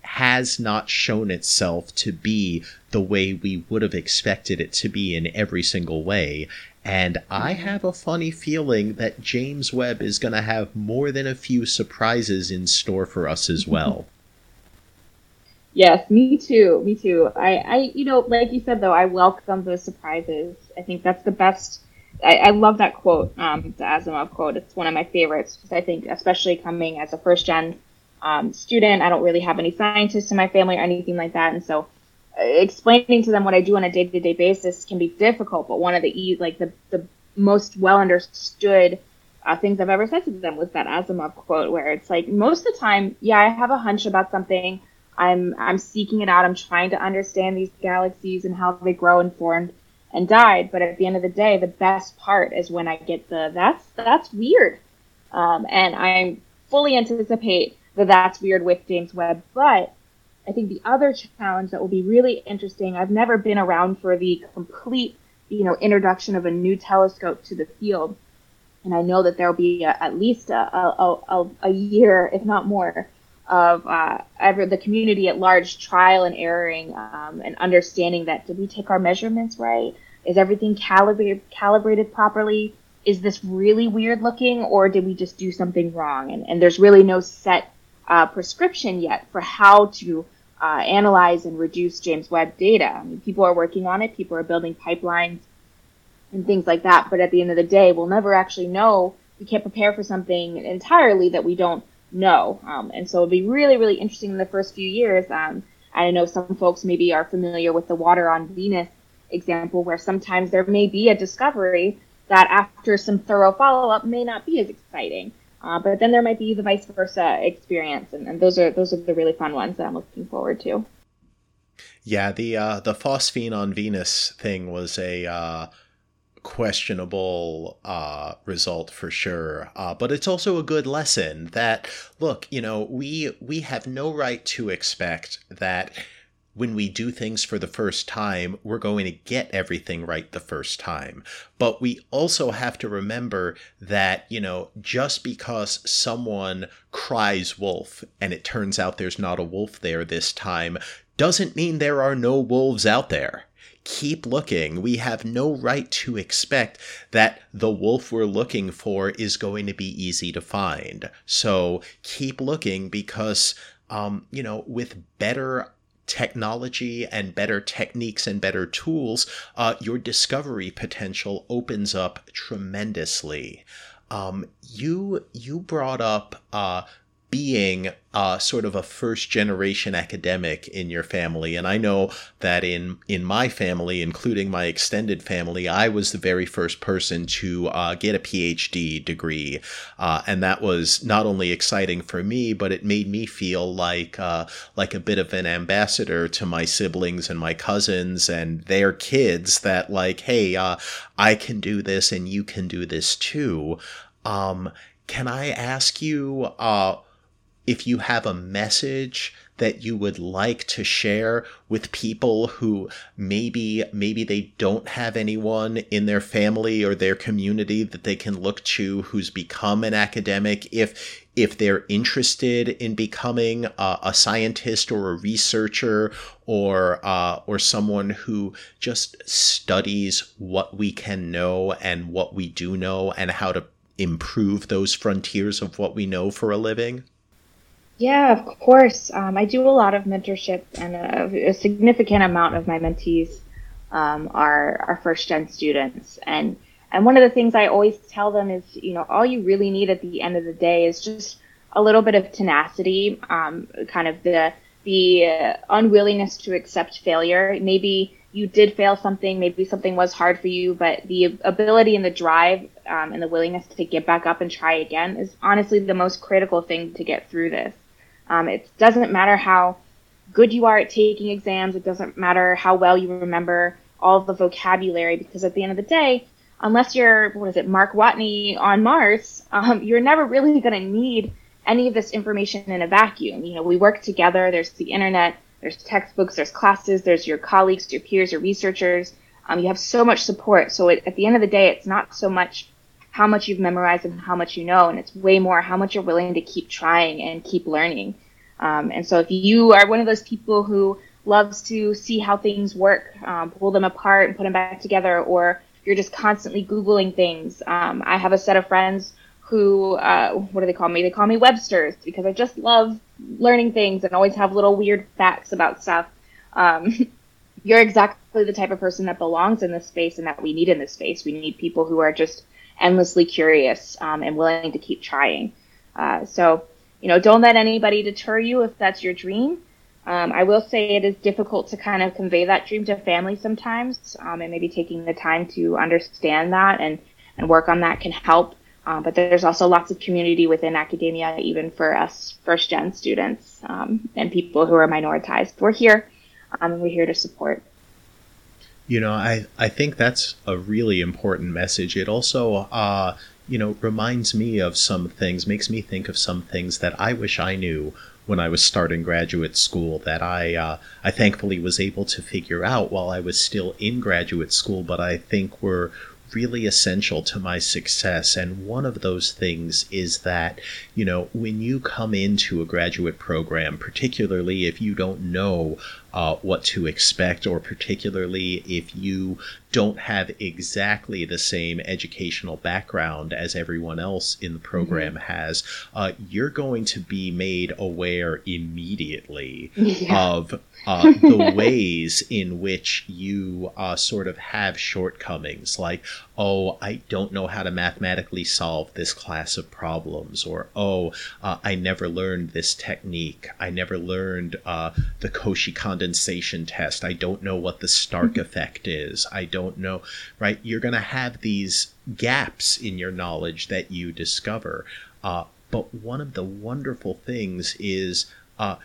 has not shown itself to be the way we would have expected it to be in every single way. And I mm-hmm. have a funny feeling that James Webb is going to have more than a few surprises in store for us as well. Yes, me too. Me too. I, I, you know, like you said though, I welcome those surprises. I think that's the best. I, I love that quote, um, the Asimov quote. It's one of my favorites I think, especially coming as a first gen um, student, I don't really have any scientists in my family or anything like that, and so uh, explaining to them what I do on a day to day basis can be difficult. But one of the like the the most well understood uh, things I've ever said to them was that Asimov quote, where it's like most of the time, yeah, I have a hunch about something. I'm I'm seeking it out. I'm trying to understand these galaxies and how they grow and formed and died. But at the end of the day, the best part is when I get the that's that's weird, um, and I fully anticipate that that's weird with James Webb. But I think the other challenge that will be really interesting. I've never been around for the complete you know introduction of a new telescope to the field, and I know that there will be a, at least a, a, a, a year, if not more of uh, ever the community at large trial and erroring um, and understanding that did we take our measurements right? Is everything calibrated calibrated properly? Is this really weird looking, or did we just do something wrong? And, and there's really no set uh, prescription yet for how to uh, analyze and reduce James Webb data. I mean, people are working on it. People are building pipelines and things like that. But at the end of the day, we'll never actually know. We can't prepare for something entirely that we don't no. Um, and so it'll be really, really interesting in the first few years. Um, I know some folks maybe are familiar with the water on Venus example, where sometimes there may be a discovery that after some thorough follow up may not be as exciting. Uh, but then there might be the vice versa experience, and, and, those are those are the really fun ones that I'm looking forward to. Yeah, the uh, the phosphine on Venus thing was a uh, questionable uh, result for sure. Uh, but it's also a good lesson that look, you know, we we have no right to expect that when we do things for the first time, we're going to get everything right the first time. But we also have to remember that, you know, just because someone cries wolf and it turns out there's not a wolf there this time doesn't mean there are no wolves out there keep looking. We have no right to expect that the wolf we're looking for is going to be easy to find. So keep looking because, um, you know, with better technology and better techniques and better tools, uh, your discovery potential opens up tremendously. Um, you you brought up uh, being uh, sort of a first generation academic in your family. And I know that in, in my family, including my extended family, I was the very first person to uh, get a PhD degree. Uh, and that was not only exciting for me, but it made me feel like, uh, like a bit of an ambassador to my siblings and my cousins and their kids that like, hey, uh, I can do this and you can do this too. Um, can I ask you, uh, if you have a message that you would like to share with people who maybe maybe they don't have anyone in their family or their community that they can look to who's become an academic if if they're interested in becoming a, a scientist or a researcher or uh, or someone who just studies what we can know and what we do know and how to improve those frontiers of what we know for a living yeah, of course. Um, I do a lot of mentorship, and a, a significant amount of my mentees um, are are first gen students. And and one of the things I always tell them is, you know, all you really need at the end of the day is just a little bit of tenacity, um, kind of the the uh, unwillingness to accept failure. Maybe you did fail something, maybe something was hard for you, but the ability and the drive um, and the willingness to get back up and try again is honestly the most critical thing to get through this. Um, it doesn't matter how good you are at taking exams. It doesn't matter how well you remember all of the vocabulary because at the end of the day, unless you're, what is it, Mark Watney on Mars, um, you're never really going to need any of this information in a vacuum. You know, we work together. There's the internet, there's textbooks, there's classes, there's your colleagues, your peers, your researchers. Um, you have so much support. So it, at the end of the day, it's not so much how much you've memorized and how much you know, and it's way more how much you're willing to keep trying and keep learning. Um, and so if you are one of those people who loves to see how things work, um, pull them apart and put them back together, or you're just constantly Googling things, um, I have a set of friends who, uh, what do they call me? They call me Websters because I just love learning things and always have little weird facts about stuff. Um, you're exactly the type of person that belongs in this space and that we need in this space. We need people who are just endlessly curious um, and willing to keep trying. Uh, so, you know, don't let anybody deter you if that's your dream. Um, I will say it is difficult to kind of convey that dream to family sometimes, um, and maybe taking the time to understand that and, and work on that can help. Um, but there's also lots of community within academia, even for us first gen students um, and people who are minoritized. We're here, um, we're here to support. You know, I, I think that's a really important message. It also, uh, you know, reminds me of some things, makes me think of some things that I wish I knew when I was starting graduate school that I uh, I thankfully was able to figure out while I was still in graduate school, but I think were really essential to my success. And one of those things is that, you know, when you come into a graduate program, particularly if you don't know uh, what to expect, or particularly if you don't have exactly the same educational background as everyone else in the program mm-hmm. has, uh, you're going to be made aware immediately yeah. of uh, the ways in which you uh, sort of have shortcomings, like, oh, I don't know how to mathematically solve this class of problems, or oh, uh, I never learned this technique. I never learned uh, the Cauchy condensation test. I don't know what the Stark mm-hmm. effect is. I don't know, right? You're going to have these gaps in your knowledge that you discover. Uh, but one of the wonderful things is uh,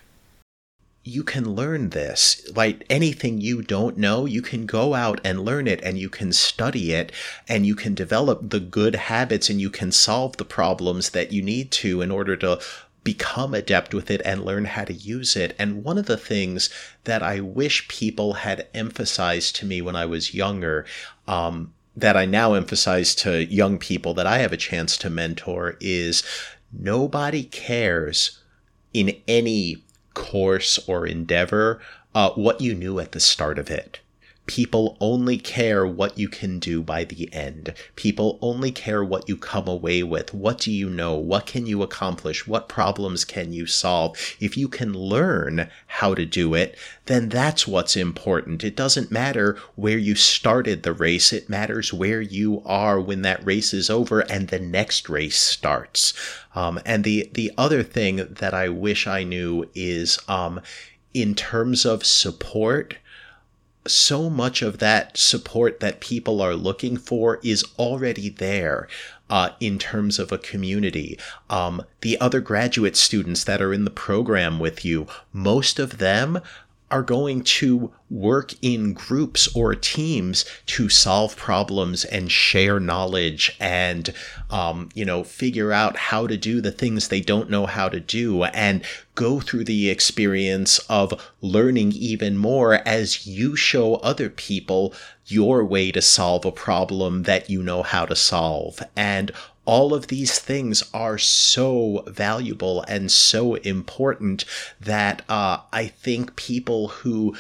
you can learn this. Like anything you don't know, you can go out and learn it and you can study it and you can develop the good habits and you can solve the problems that you need to in order to become adept with it and learn how to use it. And one of the things that I wish people had emphasized to me when I was younger, um, that I now emphasize to young people that I have a chance to mentor is nobody cares in any course or endeavor uh, what you knew at the start of it. People only care what you can do by the end. People only care what you come away with. What do you know? What can you accomplish? What problems can you solve? If you can learn how to do it, then that's what's important. It doesn't matter where you started the race, it matters where you are when that race is over and the next race starts. Um, and the, the other thing that I wish I knew is um, in terms of support, so much of that support that people are looking for is already there. Uh, in terms of a community. Um, the other graduate students that are in the program with you, most of them are going to work in groups or teams to solve problems and share knowledge and um, you know figure out how to do the things they don't know how to do and go through the experience of learning even more as you show other people your way to solve a problem that you know how to solve. And all of these things are so valuable and so important that uh, I think people who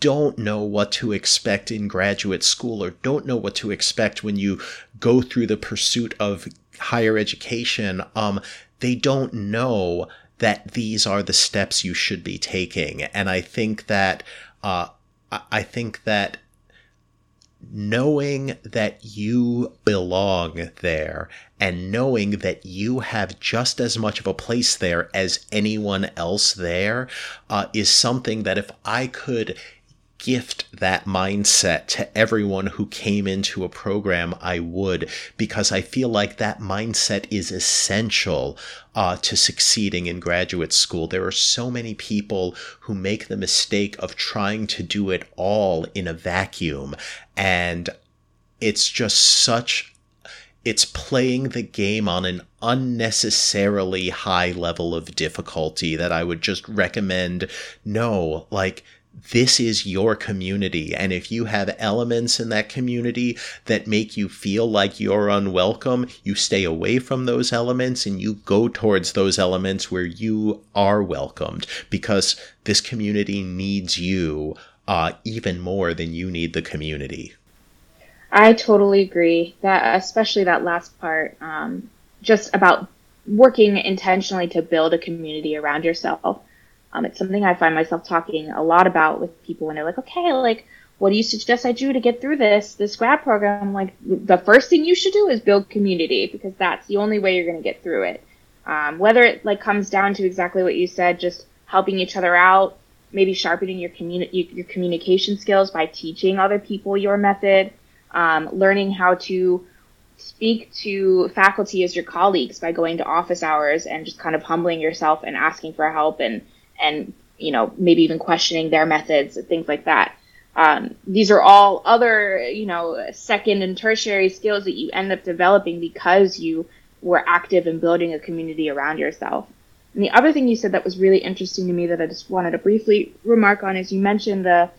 don't know what to expect in graduate school or don't know what to expect when you go through the pursuit of higher education, um, they don't know that these are the steps you should be taking. And I think that uh, I think that knowing that you belong there and knowing that you have just as much of a place there as anyone else there uh, is something that if I could gift that mindset to everyone who came into a program, I would, because I feel like that mindset is essential uh, to succeeding in graduate school. There are so many people who make the mistake of trying to do it all in a vacuum. And it's just such it's playing the game on an unnecessarily high level of difficulty that I would just recommend no, like this is your community. And if you have elements in that community that make you feel like you're unwelcome, you stay away from those elements and you go towards those elements where you are welcomed because this community needs you uh, even more than you need the community. I totally agree that, especially that last part, um, just about working intentionally to build a community around yourself. Um, it's something I find myself talking a lot about with people when they're like, okay, like, what do you suggest I do to get through this, this grad program? Like, the first thing you should do is build community because that's the only way you're going to get through it. Um, whether it like comes down to exactly what you said, just helping each other out, maybe sharpening your communi- your communication skills by teaching other people your method, um, learning how to speak to faculty as your colleagues by going to office hours and just kind of humbling yourself and asking for help and and you know maybe even questioning their methods and things like that. Um, these are all other you know second and tertiary skills that you end up developing because you were active in building a community around yourself. And the other thing you said that was really interesting to me that I just wanted to briefly remark on is you mentioned the,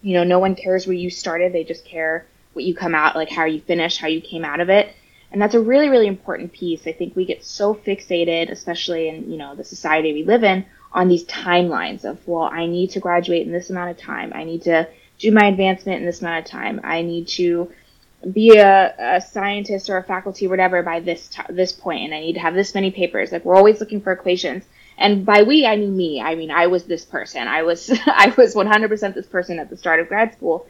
you know, no one cares where you started, they just care what you come out, like how you finish, how you came out of it. And that's a really, really important piece. I think we get so fixated, especially in, you know, the society we live in, on these timelines of, well, I need to graduate in this amount of time. I need to do my advancement in this amount of time. I need to be a, a scientist or a faculty or whatever by this t- this point, and I need to have this many papers. Like we're always looking for equations. And by we, I mean me. I mean, I was this person. I was I was 100% this person at the start of grad school,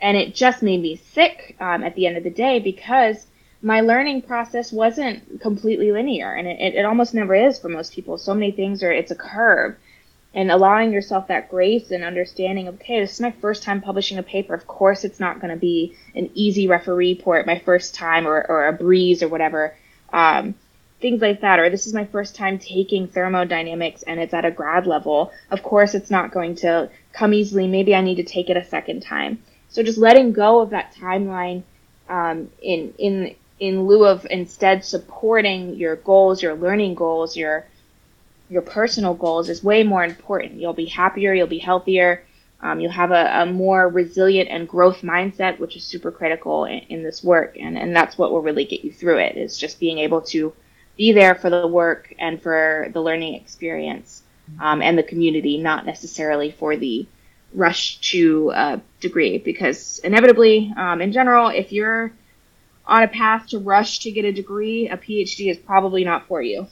and it just made me sick um, at the end of the day because my learning process wasn't completely linear and it, it almost never is for most people. So many things are it's a curve. And allowing yourself that grace and understanding okay this is my first time publishing a paper. Of course it's not going to be an easy referee report my first time or, or a breeze or whatever. Um, things like that or this is my first time taking thermodynamics and it's at a grad level. Of course it's not going to come easily. Maybe i need to take it a second time. So just letting go of that timeline um, in in in lieu of instead supporting your goals, your learning goals, your your personal goals is way more important. You'll be happier, you'll be healthier, um, you'll have a, a, more resilient and growth mindset, which is super critical in, in, this work. And, and that's what will really get you through it is just being able to be there for the work and for the learning experience um, and the community, not necessarily for the rush to a degree because inevitably, um, in general, if you're on a path to rush to get a degree, a PhD is probably not for you.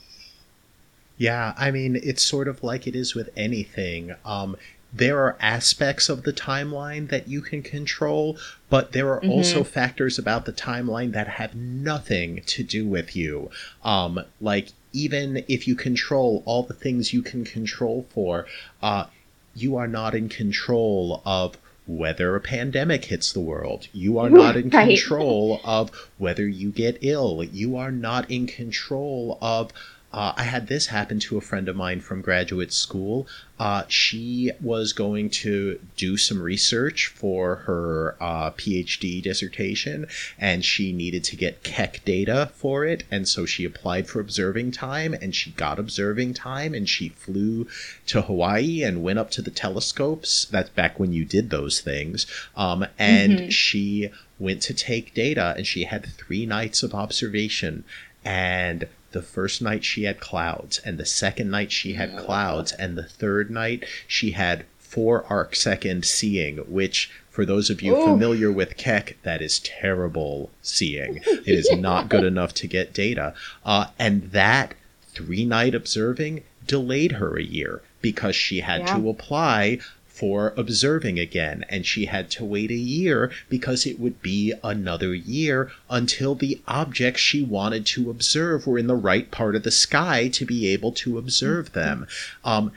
Yeah, I mean, it's sort of like it is with anything. Um, there are aspects of the timeline that you can control, but there are mm-hmm. also factors about the timeline that have nothing to do with you. Um, like, even if you control all the things you can control for, uh, you are not in control of whether a pandemic hits the world. You are not in right. control of whether you get ill. You are not in control of uh, I had this happen to a friend of mine from graduate school. Uh, she was going to do some research for her uh, PhD dissertation, and she needed to get Keck data for it. And so she applied for observing time, and she got observing time, and she flew to Hawaii and went up to the telescopes. That's back when you did those things. Um, and mm-hmm. she went to take data, and she had three nights of observation. And the first night she had clouds, and the second night she had clouds, and the third night she had four arc second seeing, which for those of you Ooh. familiar with Keck, that is terrible seeing. It is yeah. not good enough to get data. Uh, and that three night observing delayed her a year because she had yeah. to apply for observing again, and she had to wait a year because it would be another year until the objects she wanted to observe were in the right part of the sky to be able to observe mm-hmm. them. Um,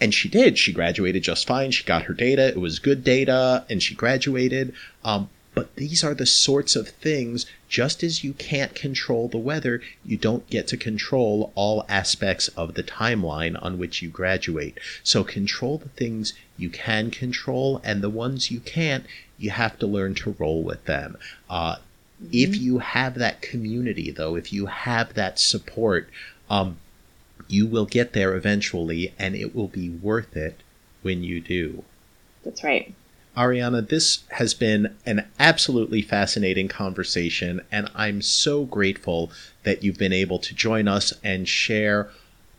and she did. She graduated just fine. She got her data. It was good data, and she graduated. Um, but these are the sorts of things, just as you can't control the weather, you don't get to control all aspects of the timeline on which you graduate. So control the things you can control, and the ones you can't, you have to learn to roll with them. Uh, mm-hmm. If you have that community, though, if you have that support, um, you will get there eventually, and it will be worth it when you do. That's right. Arianna, this has been an absolutely fascinating conversation, and I'm so grateful that you've been able to join us and share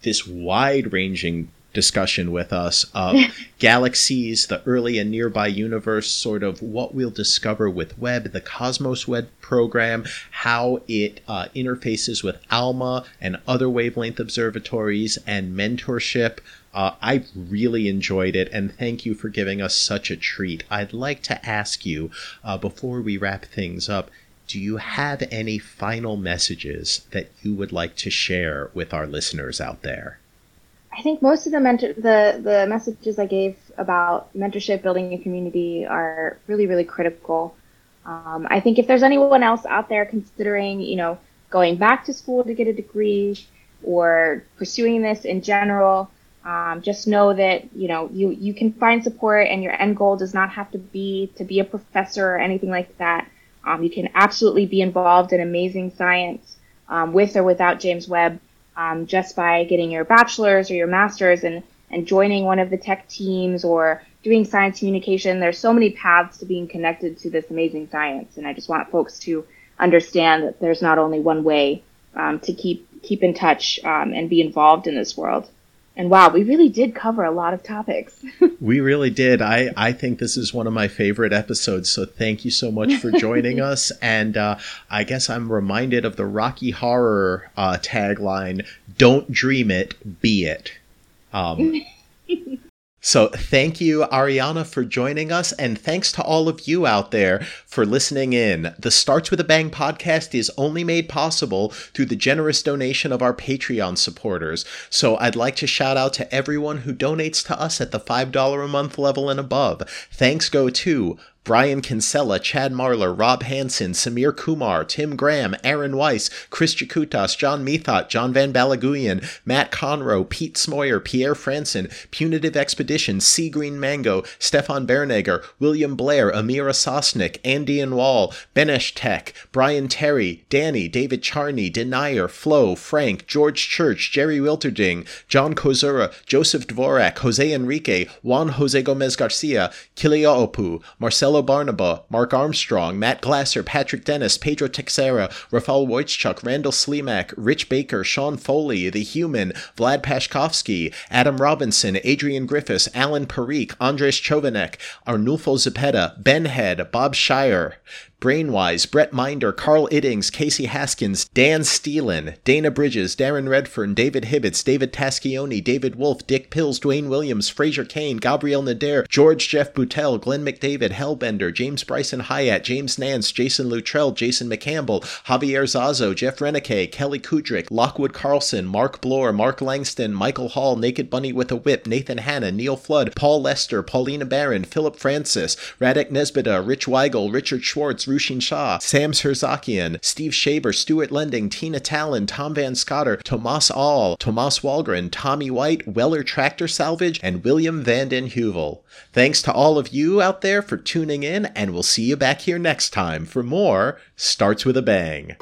this wide ranging discussion with us of galaxies, the early and nearby universe, sort of what we'll discover with Webb, the Cosmos Web program, how it uh, interfaces with ALMA and other wavelength observatories, and mentorship. Uh, I really enjoyed it, and thank you for giving us such a treat. I'd like to ask you, uh, before we wrap things up, do you have any final messages that you would like to share with our listeners out there? I think most of the mentor the the messages I gave about mentorship, building a community, are really really critical. Um, I think if there's anyone else out there considering, you know, going back to school to get a degree or pursuing this in general, um, just know that you know you you can find support, and your end goal does not have to be to be a professor or anything like that. Um, you can absolutely be involved in amazing science um, with or without James Webb, um, just by getting your bachelor's or your master's and and joining one of the tech teams or doing science communication. There's so many paths to being connected to this amazing science, and I just want folks to understand that there's not only one way um, to keep keep in touch um, and be involved in this world. And wow, we really did cover a lot of topics. we really did. I, I think this is one of my favorite episodes. So thank you so much for joining us. And uh, I guess I'm reminded of the Rocky Horror uh, tagline Don't dream it, be it. Um, So thank you, Arianna, for joining us, and thanks to all of you out there for listening in. The Starts with a Bang podcast is only made possible through the generous donation of our Patreon supporters. So I'd like to shout out to everyone who donates to us at the $5 a month level and above. Thanks go to Brian Kinsella, Chad Marlar, Rob Hansen, Samir Kumar, Tim Graham, Aaron Weiss, Chris Jakutas, John Methot, John Van Balaguyan, Matt Conroe, Pete Smoyer, Pierre Franson, Punitive Expedition, Sea Green Mango, Stefan Bernegger, William Blair, Amira Sosnick, Andy and Wall, Benesh Tech, Brian Terry, Danny, David Charney, Denier, Flo, Frank, George Church, Jerry Wilterding, John Kozura, Joseph Dvorak, Jose Enrique, Juan Jose Gomez Garcia, Kiliopu, Marcelo Marcelo Barnaba, Mark Armstrong, Matt Glasser, Patrick Dennis, Pedro Texera, Rafael Wojtchuk, Randall Slimak, Rich Baker, Sean Foley, The Human, Vlad Pashkovsky, Adam Robinson, Adrian Griffiths, Alan Parikh, Andres Chovanek, Arnulfo Zepeda, Ben Head, Bob Shire, Brainwise, Brett Minder, Carl Iddings, Casey Haskins, Dan Steelan, Dana Bridges, Darren Redfern, David Hibbets, David Taschioni, David Wolf, Dick Pills, Dwayne Williams, Fraser Kane, Gabriel Nader, George Jeff Boutel, Glenn McDavid, Hellbender, James Bryson Hyatt, James Nance, Jason Luttrell, Jason McCampbell, Javier Zazo, Jeff Renike, Kelly Kudrick, Lockwood Carlson, Mark Bloor, Mark Langston, Michael Hall, Naked Bunny with a Whip, Nathan Hanna, Neil Flood, Paul Lester, Paulina Barron, Philip Francis, Radek Nesbida, Rich Weigel, Richard Schwartz, Rushin Shah, Sam Serzakian, Steve Shaber, Stuart Lending, Tina Talon, Tom Van Scotter, Tomas All, Tomas Walgren, Tommy White, Weller Tractor Salvage, and William Vanden Heuvel. Thanks to all of you out there for tuning in, and we'll see you back here next time for more Starts with a Bang.